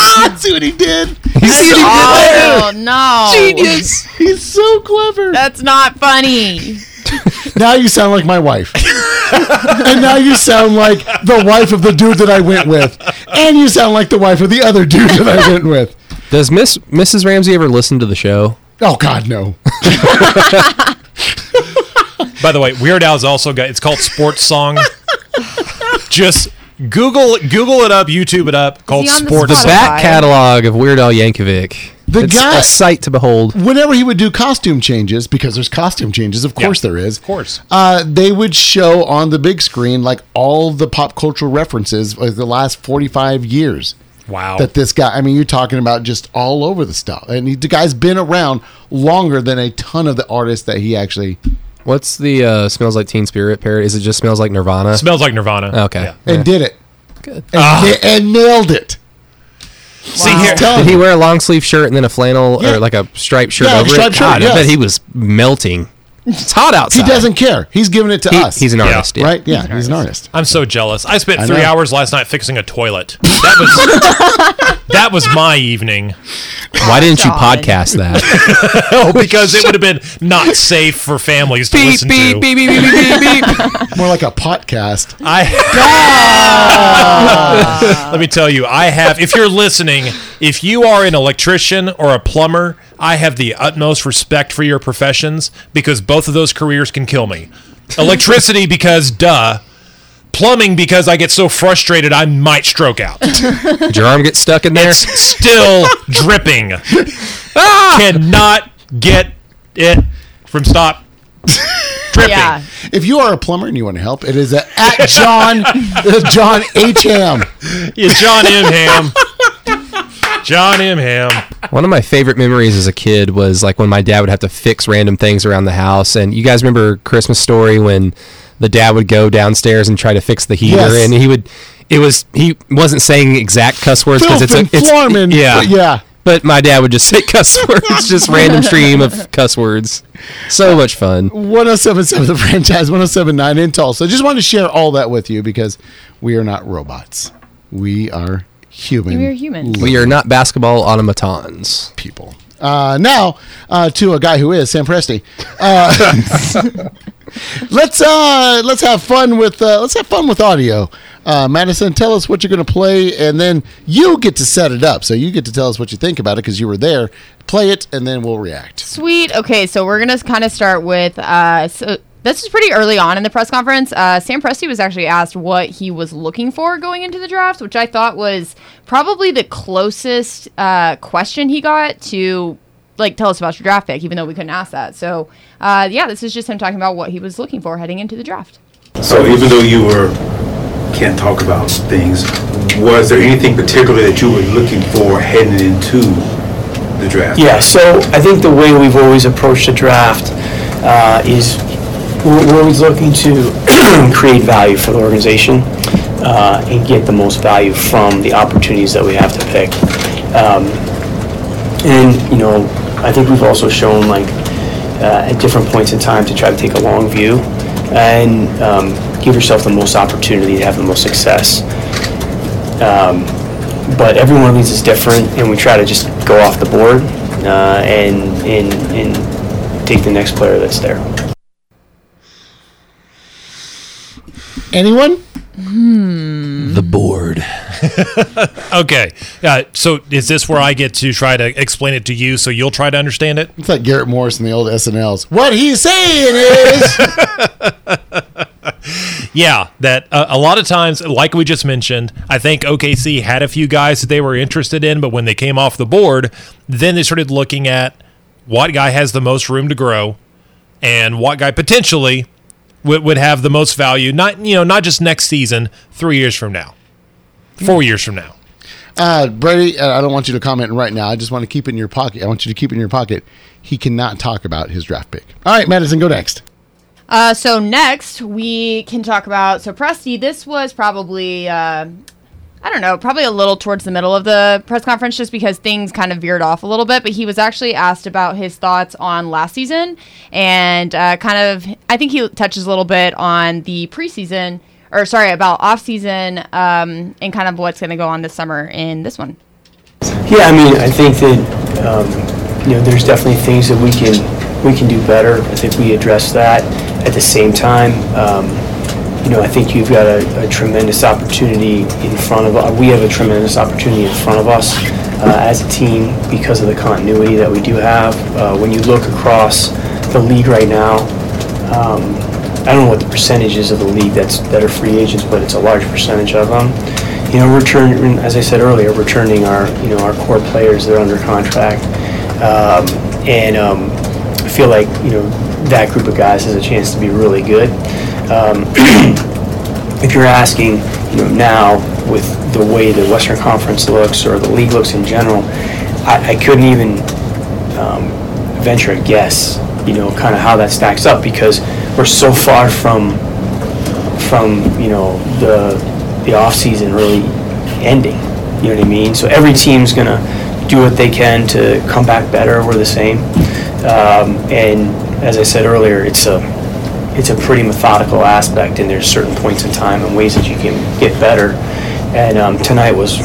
Ah, see what he did.
You see what he did there?
Oh no!
Genius.
He's so clever.
That's not funny.
now you sound like my wife. and now you sound like the wife of the dude that I went with. And you sound like the wife of the other dude that I went with.
Does Miss Mrs. Ramsey ever listen to the show?
Oh God, no.
By the way, Weird Al's also got it's called Sports Song. Just Google Google it up, YouTube it up, called
he on the
Sports
The
Spotify?
Back catalog of Weird Al Yankovic.
The
it's
guy-
a sight to behold.
Whenever he would do costume changes, because there's costume changes, of course there is. Of
course.
Uh, they would show on the big screen like all the pop cultural references of the last 45 years.
Wow.
that this guy i mean you're talking about just all over the stuff and he, the guy's been around longer than a ton of the artists that he actually
What's the uh, "Smells Like Teen Spirit" parody? Is it just "Smells Like Nirvana"?
Smells like Nirvana.
Okay.
Yeah.
and did it
Good.
and, na- and nailed it
See here.
Did he wear a long sleeve shirt and then a flannel
Yeah.
or like a striped shirt
Yeah,
over
striped
it?
shirt,
God, I
yes.
bet he was melting. It's hot outside.
he doesn't care he's giving it to
He-
us
he's an artist, yeah.
right yeah he's an artist
I'm so jealous. I spent
I
three
know.
hours last night fixing a toilet. That was that was my evening.
Why oh, didn't you podcast that?
Oh, because it would have been not safe for families to listen to.
beep, beep, beep, beep, beep, beep.
more like a podcast
I Let me tell you, I have if you're listening, if you are an electrician or a plumber, I have the utmost respect for your professions because both of those careers can kill me. Electricity because duh. Plumbing because I get so frustrated I might stroke out.
Did your arm get stuck in there?
It's still dripping. Cannot get it from stop dripping.
Yeah.
if you are a plumber and you want to help it is at, at john uh, john h ham
Yeah, John M. Ham. John M. Ham.
One of my favorite memories as a kid was like when my dad would have to fix random things around the house. And you guys remember Christmas Story when the dad would go downstairs and try to fix the heater,
Yes.
and he would. It was he wasn't saying exact cuss words because
Filth
it's a
and
it's
Foreman.
yeah
yeah
But my dad would just say cuss words, just random stream of cuss words. So uh, much fun.
1077 the franchise 1079 in Tulsa. I just wanted to share all that with you because we are not robots. We are human.
We are humans.
We are not basketball automatons.
people. Uh, now uh, to a guy who is Sam Presti. Uh, let's uh, let's have fun with uh, let's have fun with audio. Uh, Madison, tell us what you're going to play, and then you get to set it up. So you get to tell us what you think about it because you were there. Play it, and then we'll react.
Sweet. Okay, so we're gonna kind of start with. Uh, so this is pretty early on in the press conference. Uh, Sam Presti was actually asked what he was looking for going into the draft, which I thought was probably the closest uh, question he got to like tell us about your draft pick, even though we couldn't ask that. So uh, yeah, this is just him talking about what he was looking for heading into the draft.
So even though you were can't talk about things, was there anything particular that you were looking for heading into the draft?
Yeah, so I think the way we've always approached the draft uh, is we're, we're always looking to create value for the organization uh, and get the most value from the opportunities that we have to pick. Um, and you know, I think we've also shown like uh, at different points in time to try to take a long view and um, give yourself the most opportunity to have the most success. Um, but every one of these is different, and we try to just go off the board uh, and, and, and take the next player that's there.
Anyone?
The board.
Okay. Uh, so is this where I get to try to explain it to you so you'll try to understand it?
It's like Garrett Morris in the old SNLs. What he's saying is,
Yeah, that uh, a lot of times, like we just mentioned, I think OKC had a few guys that they were interested in, but when they came off the board, then they started looking at what guy has the most room to grow and what guy potentially would, would have the most value. Not you know not just next season, three years from now, four years from now.
uh, Brady. Uh, I don't want you to comment right now. I just want to keep it in your pocket. I want you to keep it in your pocket. He cannot talk about his draft pick. All right, Madison, go next.
Uh, so next we can talk about so Presti. This was probably uh, I don't know, probably a little towards the middle of the press conference, just because things kind of veered off a little bit. But he was actually asked about his thoughts on last season and uh, kind of I think he touches a little bit on the preseason or sorry about off season um, and kind of what's going to go on this summer in this one.
Yeah, I mean, I think that um, you know there's definitely things that we can we can do better. I think we address that. At the same time, um, you know, I think you've got a, a tremendous opportunity in front of us. We have a tremendous opportunity in front of us uh, as a team because of the continuity that we do have. Uh, when you look across the league right now, um, I don't know what the percentage is of the league that's that are free agents, but it's a large percentage of them. You know, return as I said earlier, returning our you know our core players that are under contract, um, and um, I feel like you know that group of guys has a chance to be really good. Um, if you're asking, you know, now with the way the Western Conference looks or the league looks in general, I, I couldn't even um, venture a guess, you know, kind of how that stacks up because we're so far from from you know the the off season really ending. You know what I mean? So every team's gonna do what they can to come back better. We're the same, um, and as I said earlier, it's a it's a pretty methodical aspect, and there's certain points in time and ways that you can get better. And um, tonight was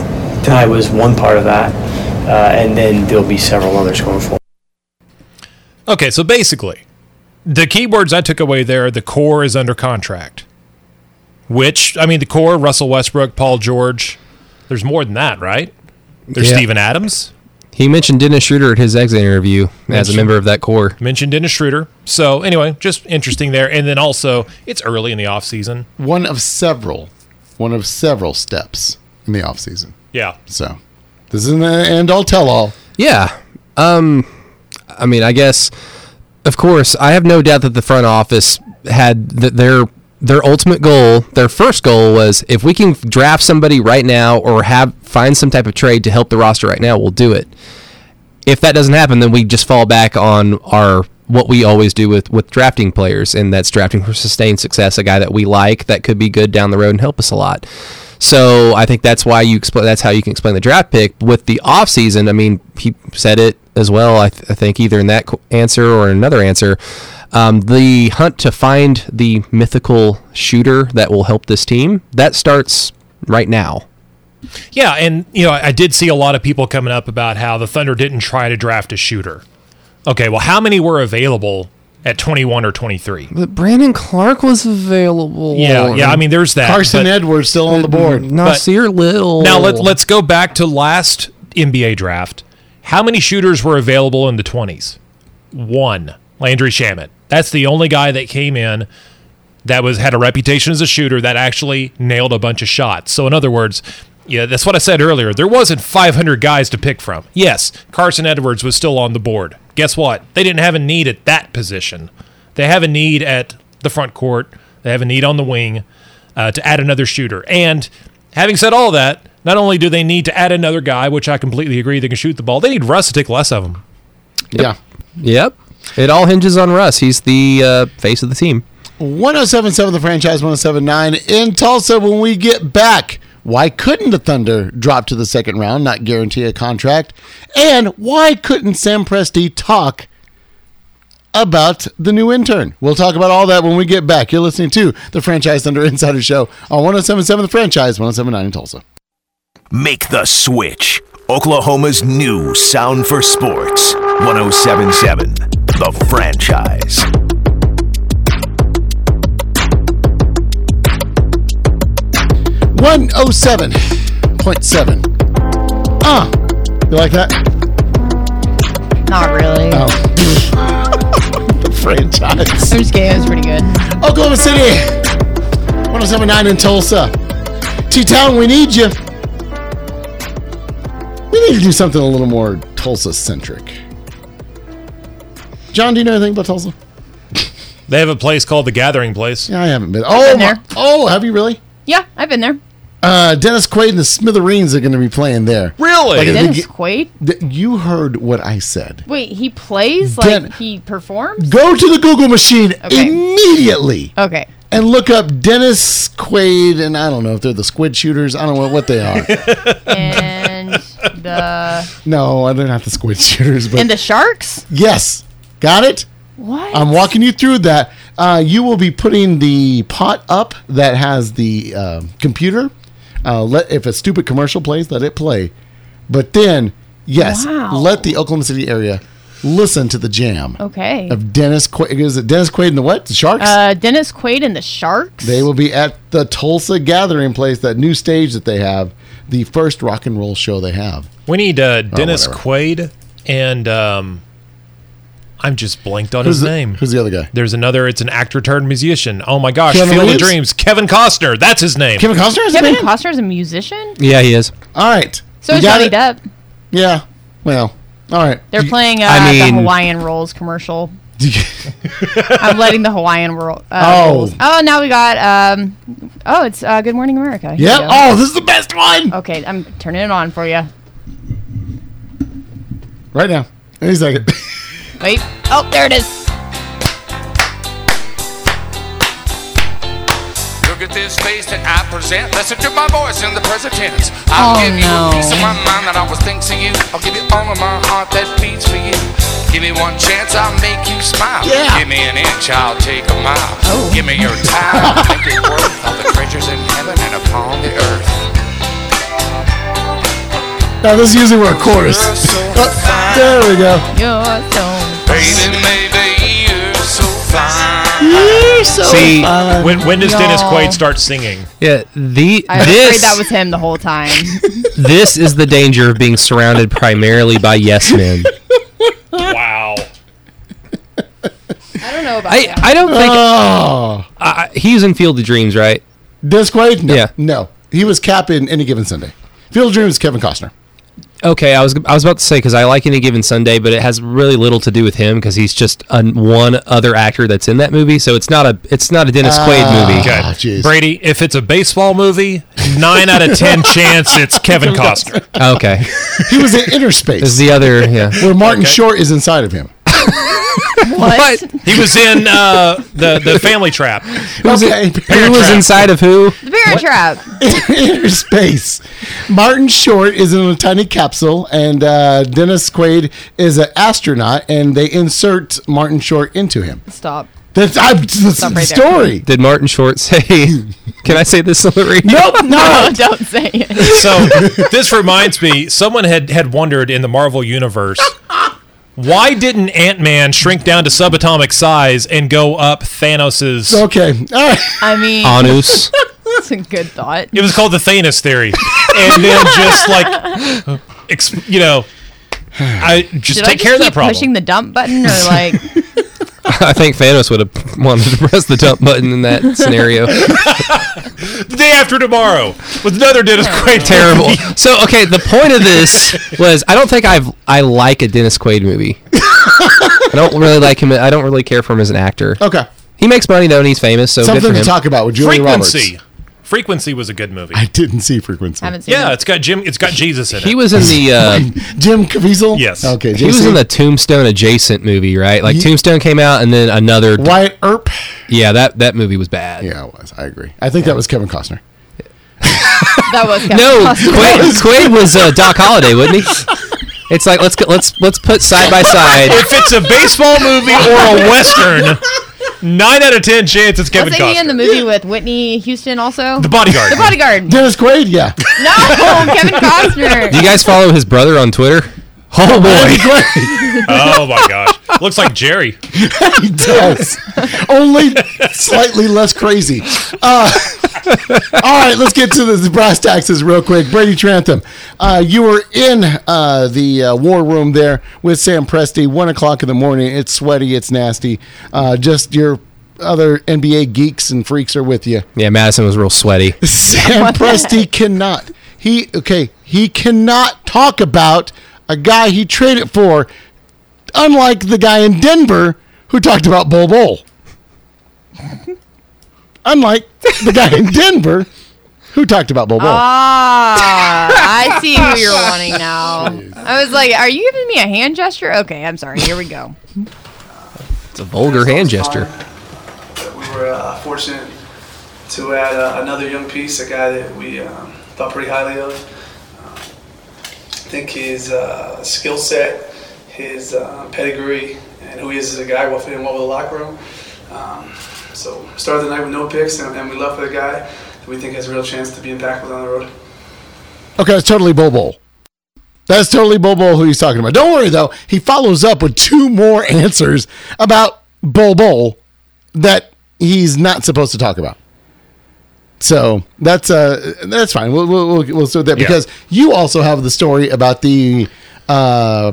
tonight was one part of that, uh, and then there'll be several others going forward.
Okay, so basically, the keywords I took away there, the core is under contract. Which, I mean, the core, Russell Westbrook, Paul George. There's more than that, right? There's
Yeah.
Steven Adams.
He mentioned Dennis Schroeder at his exit interview as a member of that core.
Mentioned Dennis Schroeder. So, anyway, just interesting there. And then also, it's early in the offseason.
One of several, one of several steps in the offseason.
Yeah.
So this isn't an end all tell all.
Yeah. Um I mean, I guess of course, I have no doubt that the front office had that their their ultimate goal, their first goal was if we can draft somebody right now or have find some type of trade to help the roster right now, we'll do it. If that doesn't happen, then we just fall back on our what we always do with with drafting players, and that's drafting for sustained success, a guy that we like that could be good down the road and help us a lot. So I think that's why you explain. That's how you can explain the draft pick with the off season. I mean, he said it as well. I, th- I think either in that answer or another answer. Um, the hunt to find the mythical shooter that will help this team that starts right now.
Yeah. And, you know, I did see a lot of people coming up about how the Thunder didn't try to draft a shooter. Okay. Well, how many were available at 21 or 23?
But Brandon Clarke was available.
Yeah. Yeah. I mean, there's that.
Carson
but-
Edwards still on the board.
Nassir Little.
Now let, let's go back to last NBA draft. How many shooters were available in the 20s? One, Landry Shamet. That's the only guy that came in that was had a reputation as a shooter that actually nailed a bunch of shots. So in other words, yeah, that's what I said earlier. There wasn't 500 guys to pick from. Yes, Carson Edwards was still on the board. Guess what? They didn't have a need at that position. They have a need at the front court. They have a need on the wing uh, to add another shooter. And having said all that, not only do they need to add another guy, which I completely agree they can shoot the ball, they need Russ to take less of them.
Yeah.
Yep. It all hinges on Russ. He's the uh, face of the team.
1077 the franchise 1079 in Tulsa when we get back. Why couldn't the Thunder drop to the second round, not guarantee a contract? And why couldn't Sam Presti talk about the new intern. We'll talk about all that when we get back. You're listening to the Franchise Thunder Insider Show on 1077 The Franchise, 1079 in Tulsa.
Make the switch. Oklahoma's new sound for sports. 1077 The Franchise.
107.7. Ah, you like that?
Not really.
Oh. the franchise.
I'm just kidding. It was pretty good.
Oklahoma City, 1079 in Tulsa. T Town, we need you. We need to do something a little more Tulsa centric. John, do you know anything about Tulsa?
They have a place called the Gathering Place.
Yeah, I haven't been. Oh,
been
my-
there.
oh, have you really?
Yeah, I've been there.
Uh, Dennis Quaid and the Smithereens are going to be playing there.
Really?
Like
Dennis
Did
Quaid.
Th- You heard what I said.
Wait, he plays like he performs.
Go to the Google machine
Okay.
immediately
Okay.
and look up Dennis Quaid, and I don't know if they're the squid shooters. I don't know what they are.
And the
no, they're not the squid shooters, but
and the sharks.
yes, got it.
What?
I'm walking you through that. Uh, you will be putting the pot up that has the uh, computer. Uh, let if a stupid commercial plays, let it play. But then, yes,
Wow.
let the Oklahoma City area listen to the jam
Okay.
of Dennis Quaid. Is it Dennis Quaid and the what? The Sharks.
Uh, Dennis Quaid and the Sharks.
they will be at the Tulsa Gathering Place, that new stage that they have, the first rock and roll show they have.
We need uh, Dennis
Oh.
Quaid and um, I'm just blanked on
Who's
his
the,
name.
Who's the other guy?
There's another. It's an actor turned musician. Oh my gosh,
Keanu
Field of Dreams. Kevin Costner. That's his name.
Kevin Costner. Is
Kevin
Kevin
Costner is a musician.
Yeah, he is.
All right.
So
You
is
got
Johnny
it?
Depp.
Yeah. Well. All right.
They're playing uh,
I mean-
the Hawaiian Rolls commercial. I'm letting the Hawaiian roll. Uh,
Oh.
rolls. Oh, now we got. Um, oh, it's uh, Good Morning America. Here
Yep.
we go.
Oh, this is the best one.
Okay, I'm turning it on for you.
Right now. Any second.
Wait. Oh, there it is.
Look at this face that I present. Listen to my voice in the present tense. I'll
Oh,
give you
no.
a piece of my mind that always thinks of you. I'll give you all of my heart that beats for you. Give me one chance, I'll make you smile.
Yeah.
Give me an inch, I'll take a mile.
Oh.
Give me your time, make it worth all the treasures in heaven and upon the earth.
now this is usually where a chorus.
So
Oh, there we go.
You're so.
Baby, maybe you're so fine.
You're so
See,
fine.
When when does Dennis
No.
Quaid start singing?
Yeah, the
I was
this
afraid that was him the whole time.
this is the danger of being surrounded primarily by yes men.
Wow.
I don't know about
I,
that.
I don't think
oh,
I, he's in Field of Dreams, right?
Dennis Quaid? No.
Yeah.
No. He was Cap in Any Given Sunday. Field of Dreams is Kevin Costner.
Okay, I was I was about to say because I like Any Given Sunday, but it has really little to do with him because he's just a, one other actor that's in that movie. So it's not a it's not a Dennis Quaid movie.
Okay,
Ah.
Brady. If it's a baseball movie, nine out of ten chance it's Kevin Costner.
Okay,
He was in Innerspace,
is the other yeah.
where Martin Short is inside of him.
What?
He was in uh, the the Family Trap.
Okay.
Who was inside of who?
The Parent Trap.
Innerspace. Martin Short is in a tiny capsule, and uh, Dennis Quaid is an astronaut, and they insert Martin Short into him.
Stop.
That's, I, that's the
Stop right there.
story.
Did Martin Short say? Can I say this on the radio?
Nope,
No,
no.
don't say it.
So this reminds me, someone had had wondered in the Marvel universe. Why didn't Ant Man shrink down to subatomic size and go up Thanos's?
Okay. All right.
I mean,
Anus.
That's a good thought.
It was called the Thanos theory, and then just like, ex- you know, I just
Did
take
I
care
just
of that problem.
pushing the dump button or like?
I think Thanos would have wanted to press the dump button in that scenario.
the day after tomorrow with another Dennis Quaid
Terrible. So okay, the point of this was I don't think I've I like a Dennis Quaid movie. I don't really like him. I don't really care for him as an actor.
Okay.
He makes money though, and he's famous. So good
Something
for
to
him.
talk about with Julia
Frequency.
Roberts.
Frequency was a good movie.
I didn't see Frequency.
Haven't seen
Yeah,
it.
it's got Jim. It's got Jesus in it.
He was in the. Uh,
Jim Caviezel?
Yes.
Okay.
he was in the Tombstone adjacent movie, right? Like
Ye-
Tombstone came out, and then another.
Wyatt Earp.
Yeah, that that movie was bad.
Yeah, it was. I agree. I think that was Kevin Costner.
That was Kevin
No,
Costner.
Quaid, Quaid was uh, Doc Holliday, wasn't he? It's like let's go- let's let's put side by side.
If it's a baseball movie or a western, nine out of ten chance it's Kevin
Wasn't he in the
Costner.
movie with Whitney Houston also?
The Bodyguard.
The Bodyguard.
Dennis Quaid, yeah.
No, Kevin Costner.
Do you guys follow his brother on Twitter? Oh boy.
Oh my gosh, looks like Jerry.
he does. Only slightly less crazy. Uh, all right, let's get to the brass taxes real quick. Brady Trantham, uh, you were in uh, the uh, war room there with Sam Presti. One o'clock in the morning. It's sweaty. It's nasty. Uh, just your other NBA geeks and freaks are with you.
Yeah, Madison was real sweaty.
Sam Presti cannot. He okay. He cannot talk about a guy he traded for, unlike the guy in Denver who talked about Bol Bol. unlike the guy in Denver who talked about Bol Bol.
Ah, I see who you're wanting now. I was like, "Are you giving me a hand gesture?" Okay, I'm sorry. Here we go.
It's a vulgar hand gesture.
We were uh, fortunate to add uh, another young piece, a guy that we um, thought pretty highly of. Think his uh, skill set, his uh, pedigree, and who he is as a guy will fit in well with the locker room. Um, so started the night with no picks, and, and we love for the guy that we think has a real chance to be impactful down the road.
Okay, that's totally Bol. That's totally Bol who he's talking about. Don't worry though, he follows up with two more answers about Bol that he's not supposed to talk about. So that's uh that's fine. We'll we'll we'll, we'll do that
Yeah.
because you also have the story about the uh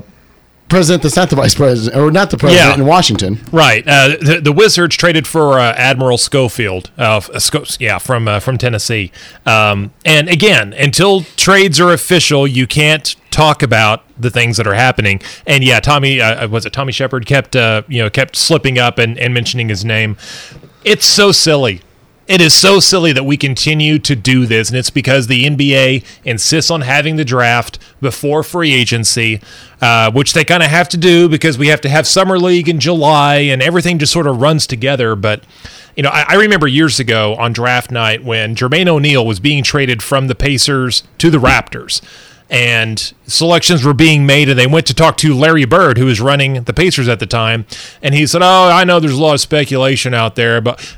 president that's not the vice president or not the president
Yeah.
in Washington.
Right. Uh, the, the Wizards traded for uh, Admiral Schofield. Uh, uh, Sco- yeah, from uh, from Tennessee. Um, and again, until trades are official, you can't talk about the things that are happening. And yeah, Tommy uh, was it Tommy Sheppard kept uh, you know kept slipping up and, and mentioning his name. It's so silly. It is so silly that we continue to do this, and it's because the NBA insists on having the draft before free agency, uh, which they kind of have to do because we have to have summer league in July, and everything just sort of runs together. But you know, I, I remember years ago on draft night when Jermaine O'Neal was being traded from the Pacers to the Raptors. And selections were being made, and they went to talk to Larry Bird, who was running the Pacers at the time. And he said, Oh, I know there's a lot of speculation out there, but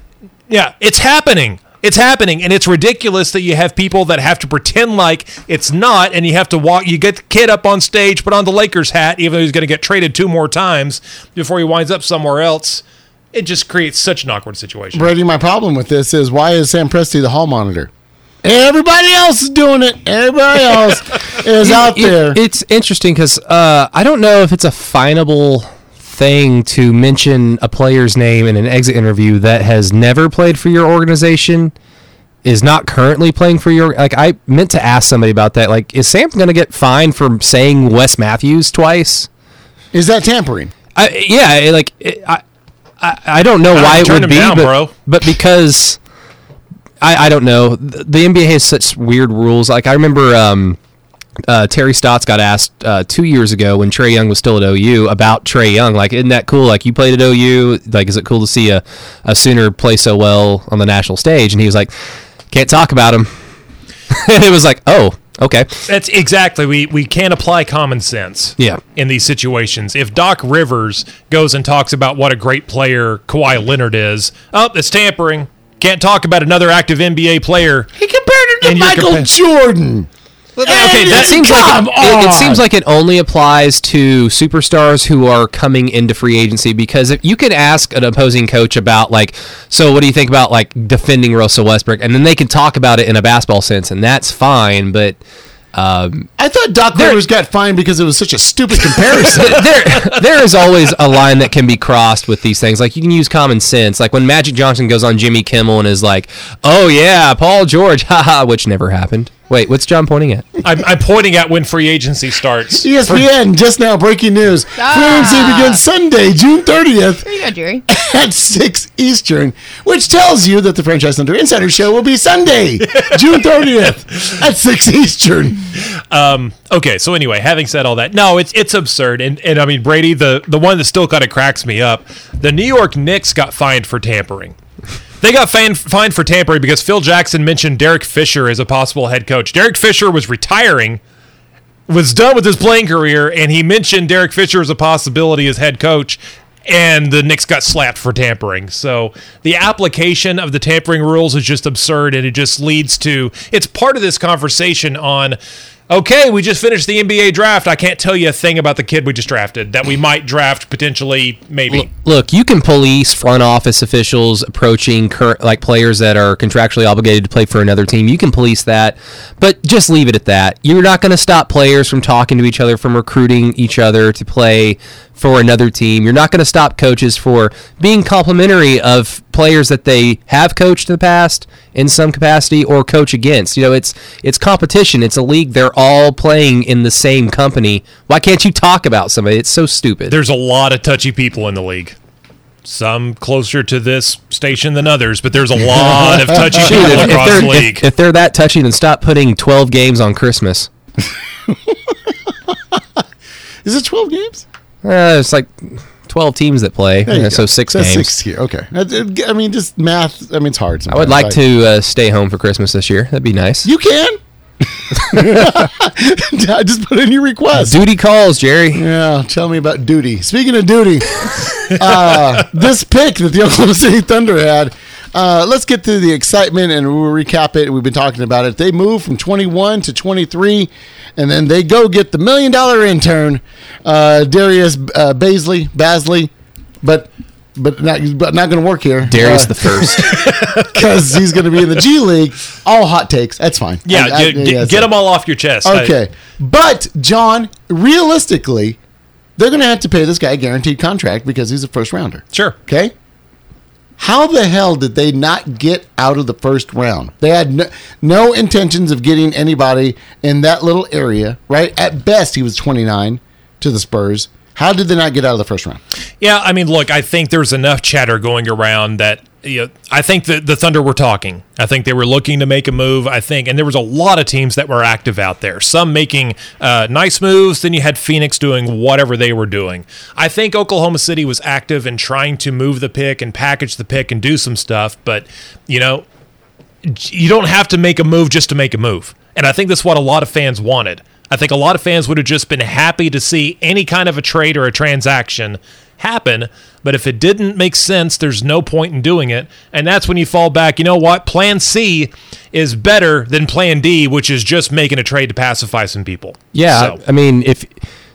yeah, it's happening. It's happening, and it's ridiculous that you have people that have to pretend like it's not, and you have to walk. You get the kid up on stage, put on the Lakers hat, even though he's going to get traded two more times before he winds up somewhere else. It just creates such an awkward situation.
Brady, my problem with this is why is Sam Presti the hall monitor? Everybody else is doing it. Everybody else is out
It-
there.
it's interesting because uh, I don't know if it's a finable thing to mention a player's name in an exit interview that has never played for your organization, is not currently playing for your. Like I meant to ask somebody about that. Like, is Sam going to get fined for saying Wes Matthews twice?
Is that tampering?
I, yeah, it- like it, I, I, I don't know why it would be,
down,
but,
bro.
but because I, I don't know, the, the NBA has such weird rules. Like I remember um, uh, Terry Stotts got asked uh, two years ago when Trae Young was still at OU about Trae Young. Like, isn't that cool? Like, you played at OU. Like, is it cool to see a, a Sooner play so well on the national stage? And he was like, can't talk about him. and it was like, oh, okay.
That's exactly we we can't apply common sense.
Yeah.
In these situations, if Doc Rivers goes and talks about what a great player Kawhi Leonard is, oh, it's tampering. Can't talk about another active NBA player.
He compared him to Michael
compa-
Jordan.
Okay, that seems like it, it, it seems like it only applies to superstars who are coming into free agency because if you could ask an opposing coach about like, so what do you think about like defending Russell Westbrook, and then they can talk about it in a basketball sense, and that's fine. But um,
I thought Doc Rivers got fined because it was such a stupid comparison.
there there is always a line that can be crossed with these things. Like you can use common sense. Like when Magic Johnson goes on Jimmy Kimmel and is like, "Oh yeah, Paul George," haha, which never happened. Wait, what's John pointing at?
I'm, I'm pointing at when free agency starts.
ESPN just now breaking news. Free agency begins Sunday, June 30th
There you go, Jerry.
at 6 Eastern, which tells you that the Franchise Thunder Insider Show will be Sunday, June 30th at 6 Eastern.
Um, okay, so anyway, having said all that, no, it's it's absurd, and and I mean Brady, the the one that still kind of cracks me up, the New York Knicks got fined for tampering. They got fined, fined for tampering because Phil Jackson mentioned Derek Fisher as a possible head coach. Derek Fisher was retiring was done with his playing career, and he mentioned Derek Fisher as a possibility as head coach, and the Knicks got slapped for tampering. So the application of the tampering rules is just absurd, and it just leads to it's part of this conversation on. Okay, we just finished the NBA draft. I can't tell you a thing about the kid we just drafted that we might draft potentially, maybe.
Look, you can police front office officials approaching current like players that are contractually obligated to play for another team. You can police that, but just leave it at that. You're not going to stop players from talking to each other, from recruiting each other to play for another team. You're not going to stop coaches for being complimentary of players that they have coached in the past in some capacity or coach against. You know, it's it's competition. It's a league. They're all playing in the same company. Why can't you talk about somebody? It's so stupid.
There's a lot of touchy people in the league. Some closer to this station than others, but there's a lot of touchy
Shoot,
people
if, if
across
they're,
the
if-
league.
If, they're that touchy, then stop putting 12 games on Christmas.
Is it 12 games?
Uh, it's like 12 teams that play, uh,
go.
so six
That's
games.
Six. Okay. I I mean, just math. I mean, it's hard.
I would
sometimes.
like to uh, stay home for Christmas this year. That'd be nice.
You can. just put in your request.
Duty calls, Jerry.
Yeah, tell me about duty. Speaking of duty, uh, this pick that the Oklahoma City Thunder had. Uh, let's get to the excitement and we'll recap it. We've been talking about it. They moved from 21 to 23, and then they go get the million dollar intern, uh, Darius uh, Baisley, Basley, but but not but not going to work here.
Darius
Uh,
the first.
because he's going to be in the G League. All hot takes. That's fine.
Yeah,
I- I-
get,
yeah,
get, get them all off your chest. I-
Okay, but John, realistically, they're going to have to pay this guy a guaranteed contract because he's a first rounder.
sure.
Okay. How the hell did they not get out of the first round? They had no, no intentions of getting anybody in that little area, right? At best, he was 29 to the Spurs. How did they not get out of the first round?
Yeah, I mean, look, I think there's enough chatter going around that you know, I think that the Thunder were talking. I think they were looking to make a move. I think, and there was a lot of teams that were active out there. Some making uh, nice moves. Then you had Phoenix doing whatever they were doing. I think Oklahoma City was active in trying to move the pick and package the pick and do some stuff. But you know, you don't have to make a move just to make a move. And I think that's what a lot of fans wanted. I think a lot of fans would have just been happy to see any kind of a trade or a transaction happen. But if it didn't make sense, there's no point in doing it. And that's when you fall back. You know what? Plan C is better than Plan D, which is just making a trade to pacify some people.
Yeah,
So-
I mean, if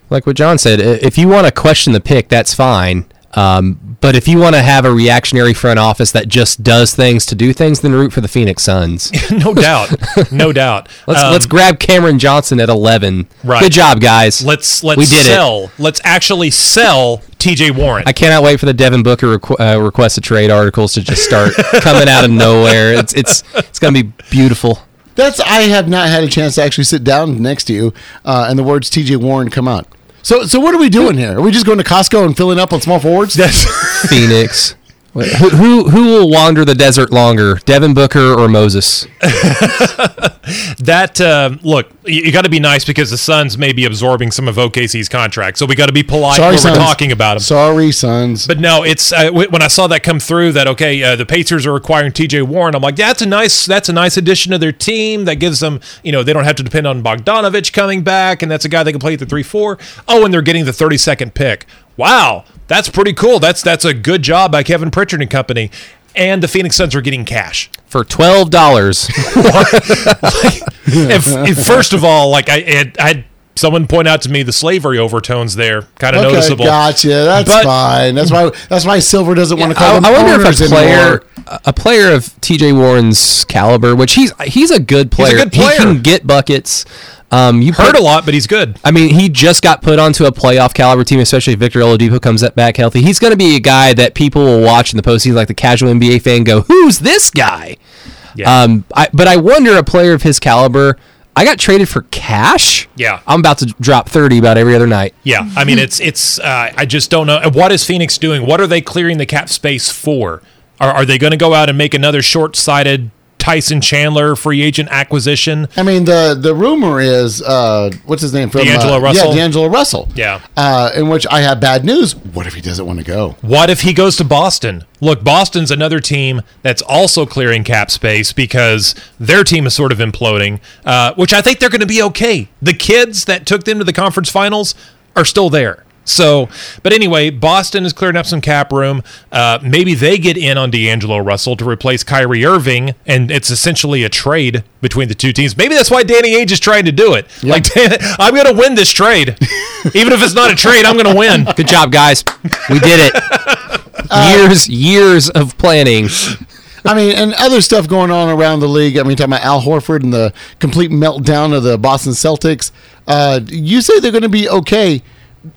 like what John said, if you want to question the pick, that's fine. Um, but if you want to have a reactionary front office that just does things to do things, then root for the Phoenix Suns.
no doubt. No doubt.
Let's
Um,
let's grab Cameron Johnson at eleven.
Right.
Good job, guys.
let's let's
we did it.
sell. Let's actually sell TJ Warren.
I cannot wait for the Devin Booker requ- uh, request a trade articles to just start coming out of nowhere. It's it's it's gonna be beautiful.
That's I have not had a chance to actually sit down next to you, uh, and the words T.J. Warren come out. So, so what are we doing here? Are we just going to Costco and filling up on small forwards?
That's Phoenix. Wait, who, who who will wander the desert longer, Devin Booker or Moses?
that uh, look, you, you got to be nice because the Suns may be absorbing some of OKC's contract, so we got to be polite when
Sons.
we're talking about them.
Sorry, sons.
But no, it's uh, w- when I saw that come through that okay, uh, the Pacers are acquiring T.J. Warren. I'm like, that's a nice, that's a nice addition to their team. That gives them, you know, they don't have to depend on Bogdanovich coming back, and that's a guy they can play at the three four. Oh, and they're getting the 32nd pick. Wow, that's pretty cool. That's that's a good job by Kevin Pritchard and company. And the Phoenix Suns are getting cash.
For twelve dollars.
if, if- first of all, like I had, I had someone point out to me the slavery overtones there, kind of
okay,
noticeable.
gotcha. That's
But-
fine. That's why. That's why Silver doesn't want to call
I,
them
I wonder if a player,
anymore.
a player of T.J. Warren's caliber, which he's he's a good player.
good player.
He can get buckets. Um, you put-
a lot, but he's good.
I mean, he just got put onto a playoff caliber team, especially if Victor Oladipo comes back healthy. He's going to be a guy that people will watch in the postseason, like the casual NBA fan, go, "Who's this guy?"
Yeah.
Um, I, but I wonder a player of his caliber. I got traded for cash.
Yeah.
I'm about to drop thirty about every other night.
Yeah, I mean it's it's. Uh, I just don't know. What is Phoenix doing? What are they clearing the cap space for? Are, are they going to go out and make another short-sighted Tyson Chandler free agent acquisition.
I mean, the the rumor is uh, what's his name from
D'Angelo
uh,
Russell?
Yeah, D'Angelo Russell.
Yeah.
Uh, in which I have bad news. What if he doesn't want to go?
What if he goes to Boston? Look, Boston's another team that's also clearing cap space because their team is sort of imploding, uh, which I think they're going to be okay. The kids that took them to the conference finals are still there. So, but anyway, Boston is clearing up some cap room. Uh, maybe they get in on D'Angelo Russell to replace Kyrie Irving, and it's essentially a trade between the two teams. Maybe that's why Danny Ainge is trying to do it. Like, I'm going to win this trade, even if it's not a trade. I'm going to win.
Good job, guys. We did it. years, years of planning.
I mean, and other stuff going on around the league. I mean, talking about Al Horford and the complete meltdown of the Boston Celtics. Uh, you say they're going to be okay.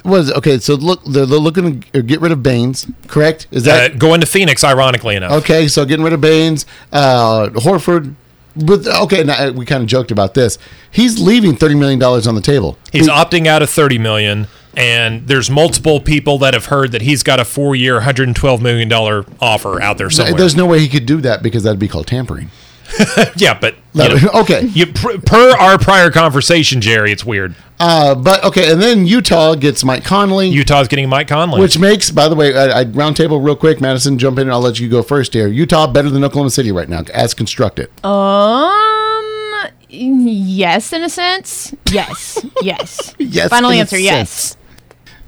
Was okay. So look, they're, they're looking to get rid of Baynes. Correct? Is that
uh, going to Phoenix, ironically enough.
Okay, so getting rid of Baynes, uh, Horford. With okay, now we kind of joked about this. He's leaving thirty million dollars on the table.
He's opting out of 30 million and there's multiple people that have heard that he's got a 4-year 112 million dollar offer out there somewhere.
There's no way he could do that because that'd be called tampering.
yeah, but you know,
okay.
You per, per our prior conversation, Jerry, it's weird.
Uh, but okay, and then Utah gets Mike Conley,
Utah's getting Mike Conley.
which makes, by the way, I, I round table real quick. Madison, jump in, and I'll let you go first here. Utah better than Oklahoma City right now, as constructed.
Um, yes, in a sense. Yes, yes.
Yes,
Final answer, yes.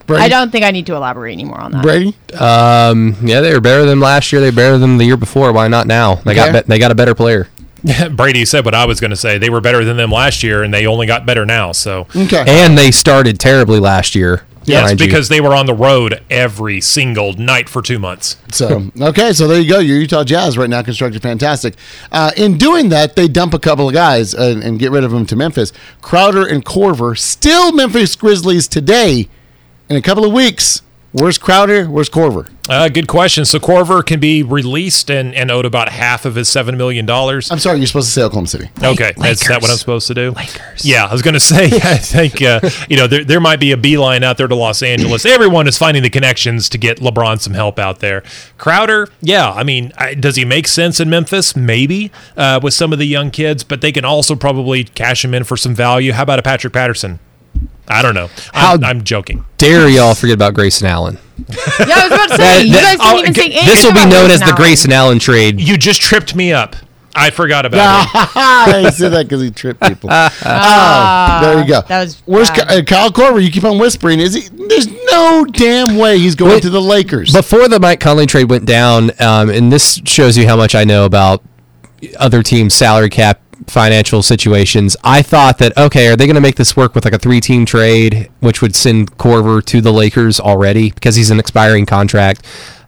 Brady?
I don't think I need to elaborate anymore on that.
Brady.
Um, yeah, they were better than last year. They were better than the year before. Why not now? They got be- they got a better player.
Brady said what I was going to say. They were better than them last year and they only got better now. So
Okay.
And they started terribly last year.
Yes,
mind you.
because they were on the road every single night for 2 months.
So okay, so there you go. Your Utah Jazz right now constructed fantastic. Uh, in doing that, they dump a couple of guys uh, and get rid of them to Memphis. Crowder and Korver still Memphis Grizzlies today. In a couple of weeks, where's Crowder? Where's Korver?
Uh, good question. So Korver can be released and, and owed about half of his $7 million.
I'm sorry, you're supposed to say Oklahoma City.
Okay, is that what I'm supposed to do? Lakers. Yeah, I was going to say. I think uh, you know there there might be a beeline out there to Los Angeles. Everyone is finding the connections to get LeBron some help out there. Crowder, yeah, I mean, I, does he make sense in Memphis? Maybe uh, with some of the young kids, but they can also probably cash him in for some value. How about a Patrick Patterson? I don't know. I'm, I'm joking.
Dare y'all forget about Grayson Allen?
Yeah, I was about to say,
That-
you guys didn't even say anything
This will be
about
known as the
Allen.
Grayson Allen trade.
You just tripped me up. I forgot about it.
I said that because he tripped people. oh, there you go.
that was
Where's
bad.
Ky- uh, Kyle Korver? You keep on whispering. Is he? There's no damn way he's going
Wait,
to the Lakers.
Before the Mike Conley trade went down, um, and this shows you how much I know about other teams' salary cap financial situations. I thought that okay, are they going to make this work with like a three-team trade, which would send Korver to the Lakers already because he's an expiring contract?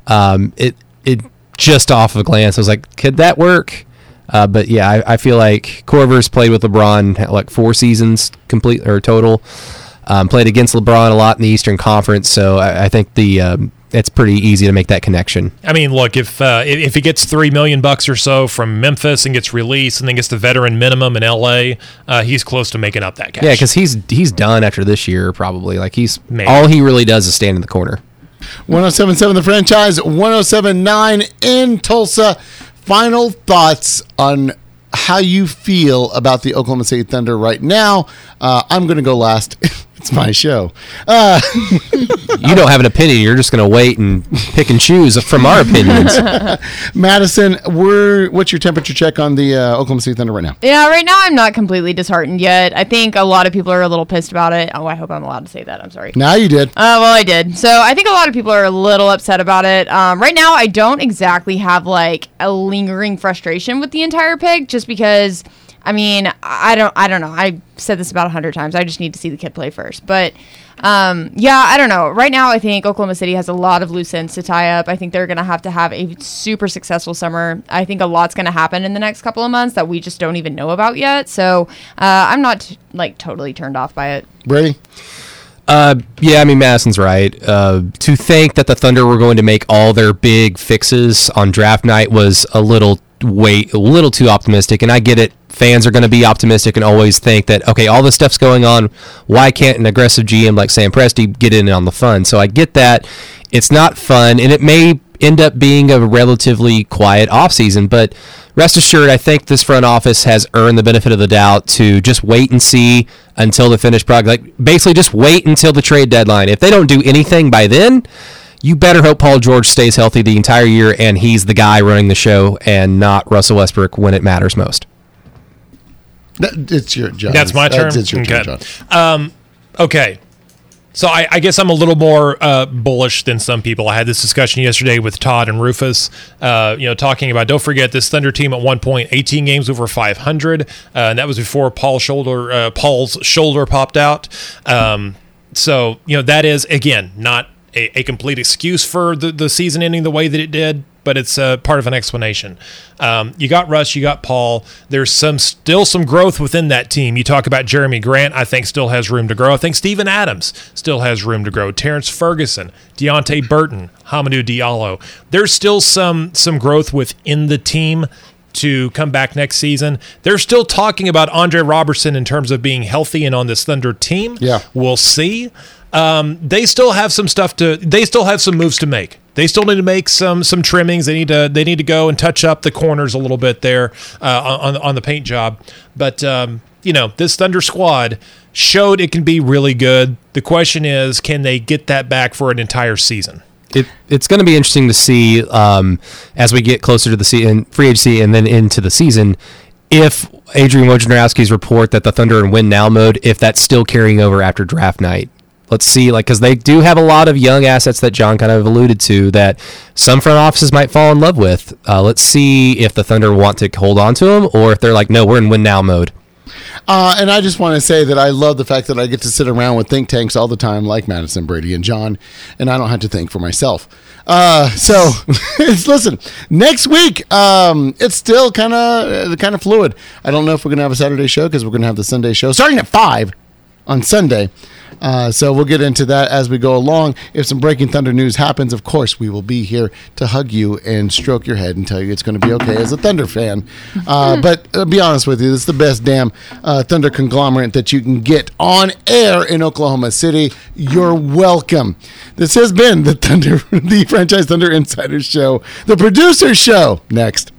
Um, it it just off of a glance, I was like, could that work? Uh, but yeah, I, I feel like Korver's played with LeBron like four seasons complete or total. Um, played against LeBron a lot in the Eastern Conference, so I, I think the um, it's pretty easy to make that connection.
I mean, look if uh, if if he gets three million bucks or so from Memphis and gets released and then gets the veteran minimum in L.A., uh, he's close to making up that cash.
Yeah, because he's he's done after this year probably. Like he's
Maybe.
all he really does is stand in the corner.
1077 the franchise, 1079 in Tulsa. Final thoughts on how you feel about the Oklahoma City Thunder right now. Uh, I'm going to go last. it's my show. Uh,
You don't have an opinion. You're just going to wait and pick and choose from our opinions.
Madison, we're, what's your temperature check on the uh, Oklahoma City Thunder right now?
Yeah, right now I'm not completely disheartened yet. I think a lot of people are a little pissed about it. Oh, I hope I'm allowed to say that. I'm sorry.
Now you did.
Uh, well, I did. So I think a lot of people are a little upset about it. Um, right now, I don't exactly have like a lingering frustration with the entire pick, just because. I mean, I don't, I don't know. I said this about a hundred times. I just need to see the kid play first. But um, yeah, I don't know. Right now, I think Oklahoma City has a lot of loose ends to tie up. I think they're going to have to have a super successful summer. I think a lot's going to happen in the next couple of months that we just don't even know about yet. So uh, I'm not like totally turned off by it.
Brady?
Uh, yeah, I mean Madison's right. Uh, to think that the Thunder were going to make all their big fixes on draft night was a little way a little too optimistic. And I get it. Fans are going to be optimistic and always think that okay, all this stuff's going on. Why can't an aggressive GM like Sam Presti get in on the fun? So I get that. It's not fun, and it may end up being a relatively quiet offseason. But rest assured, I think this front office has earned the benefit of the doubt to just wait and see until the finished product. Like basically, just wait until the trade deadline. If they don't do anything by then, you better hope Paul George stays healthy the entire year and he's the guy running the show and not Russell Westbrook when it matters most.
That- It's your John.
That's my turn.
It's your
okay.
turn, John.
Okay. So I, I guess I'm a little more uh, bullish than some people. I had this discussion yesterday with Todd and Rufus. Uh, you know, talking about don't forget this Thunder team at one point, 18 games over 500, uh, and that was before Paul shoulder uh, Paul's shoulder popped out. Um, so you know that is again not a, a complete excuse for the, the season ending the way that it did, but it's uh, part of an explanation. Um, you got Russ, you got Paul. There's some still some growth within that team. You talk about Jerami Grant, I think still has room to grow. I think Steven Adams still has room to grow. Terrence Ferguson, Deonte Burton, Hamidou Diallo. There's still some some growth within the team to come back next season. They're still talking about Andre Roberson in terms of being healthy and on this Thunder team.
Yeah.
We'll see. Um, they still have some stuff to. They still have some moves to make. They still need to make some some trimmings. They need to they need to go and touch up the corners a little bit there uh, on on the paint job. But um, you know this Thunder squad showed it can be really good. The question is, can they get that back for an entire season?
it, it's going to be interesting to see um, as we get closer to the season, free agency, and then into the season, if Adrian Wojnarowski's report that the Thunder and in win now mode, if that's still carrying over after draft night. Let's see, like, because they do have a lot of young assets that John kind of alluded to that some front offices might fall in love with. Uh, let's see if the Thunder want to hold on to them or if they're like, no, we're in win now mode.
Uh, and I just want to say that I love the fact that I get to sit around with think tanks all the time, like Madison Brady and John, and I don't have to think for myself. Uh, so listen, next week, um, it's still kind of kind of fluid. I don't know if we're gonna have a Saturday show because we're gonna have the Sunday show starting at five on Sunday. Uh, so we'll get into that as we go along. If some breaking thunder news happens, of course we will be here to hug you and stroke your head and tell you it's going to be okay as a Thunder fan. Uh, but uh, be honest with you, this is the best damn uh, Thunder conglomerate that you can get on air in Oklahoma City. You're welcome. This has been the Thunder, the Franchise Thunder Insider Show, the producer show. Next.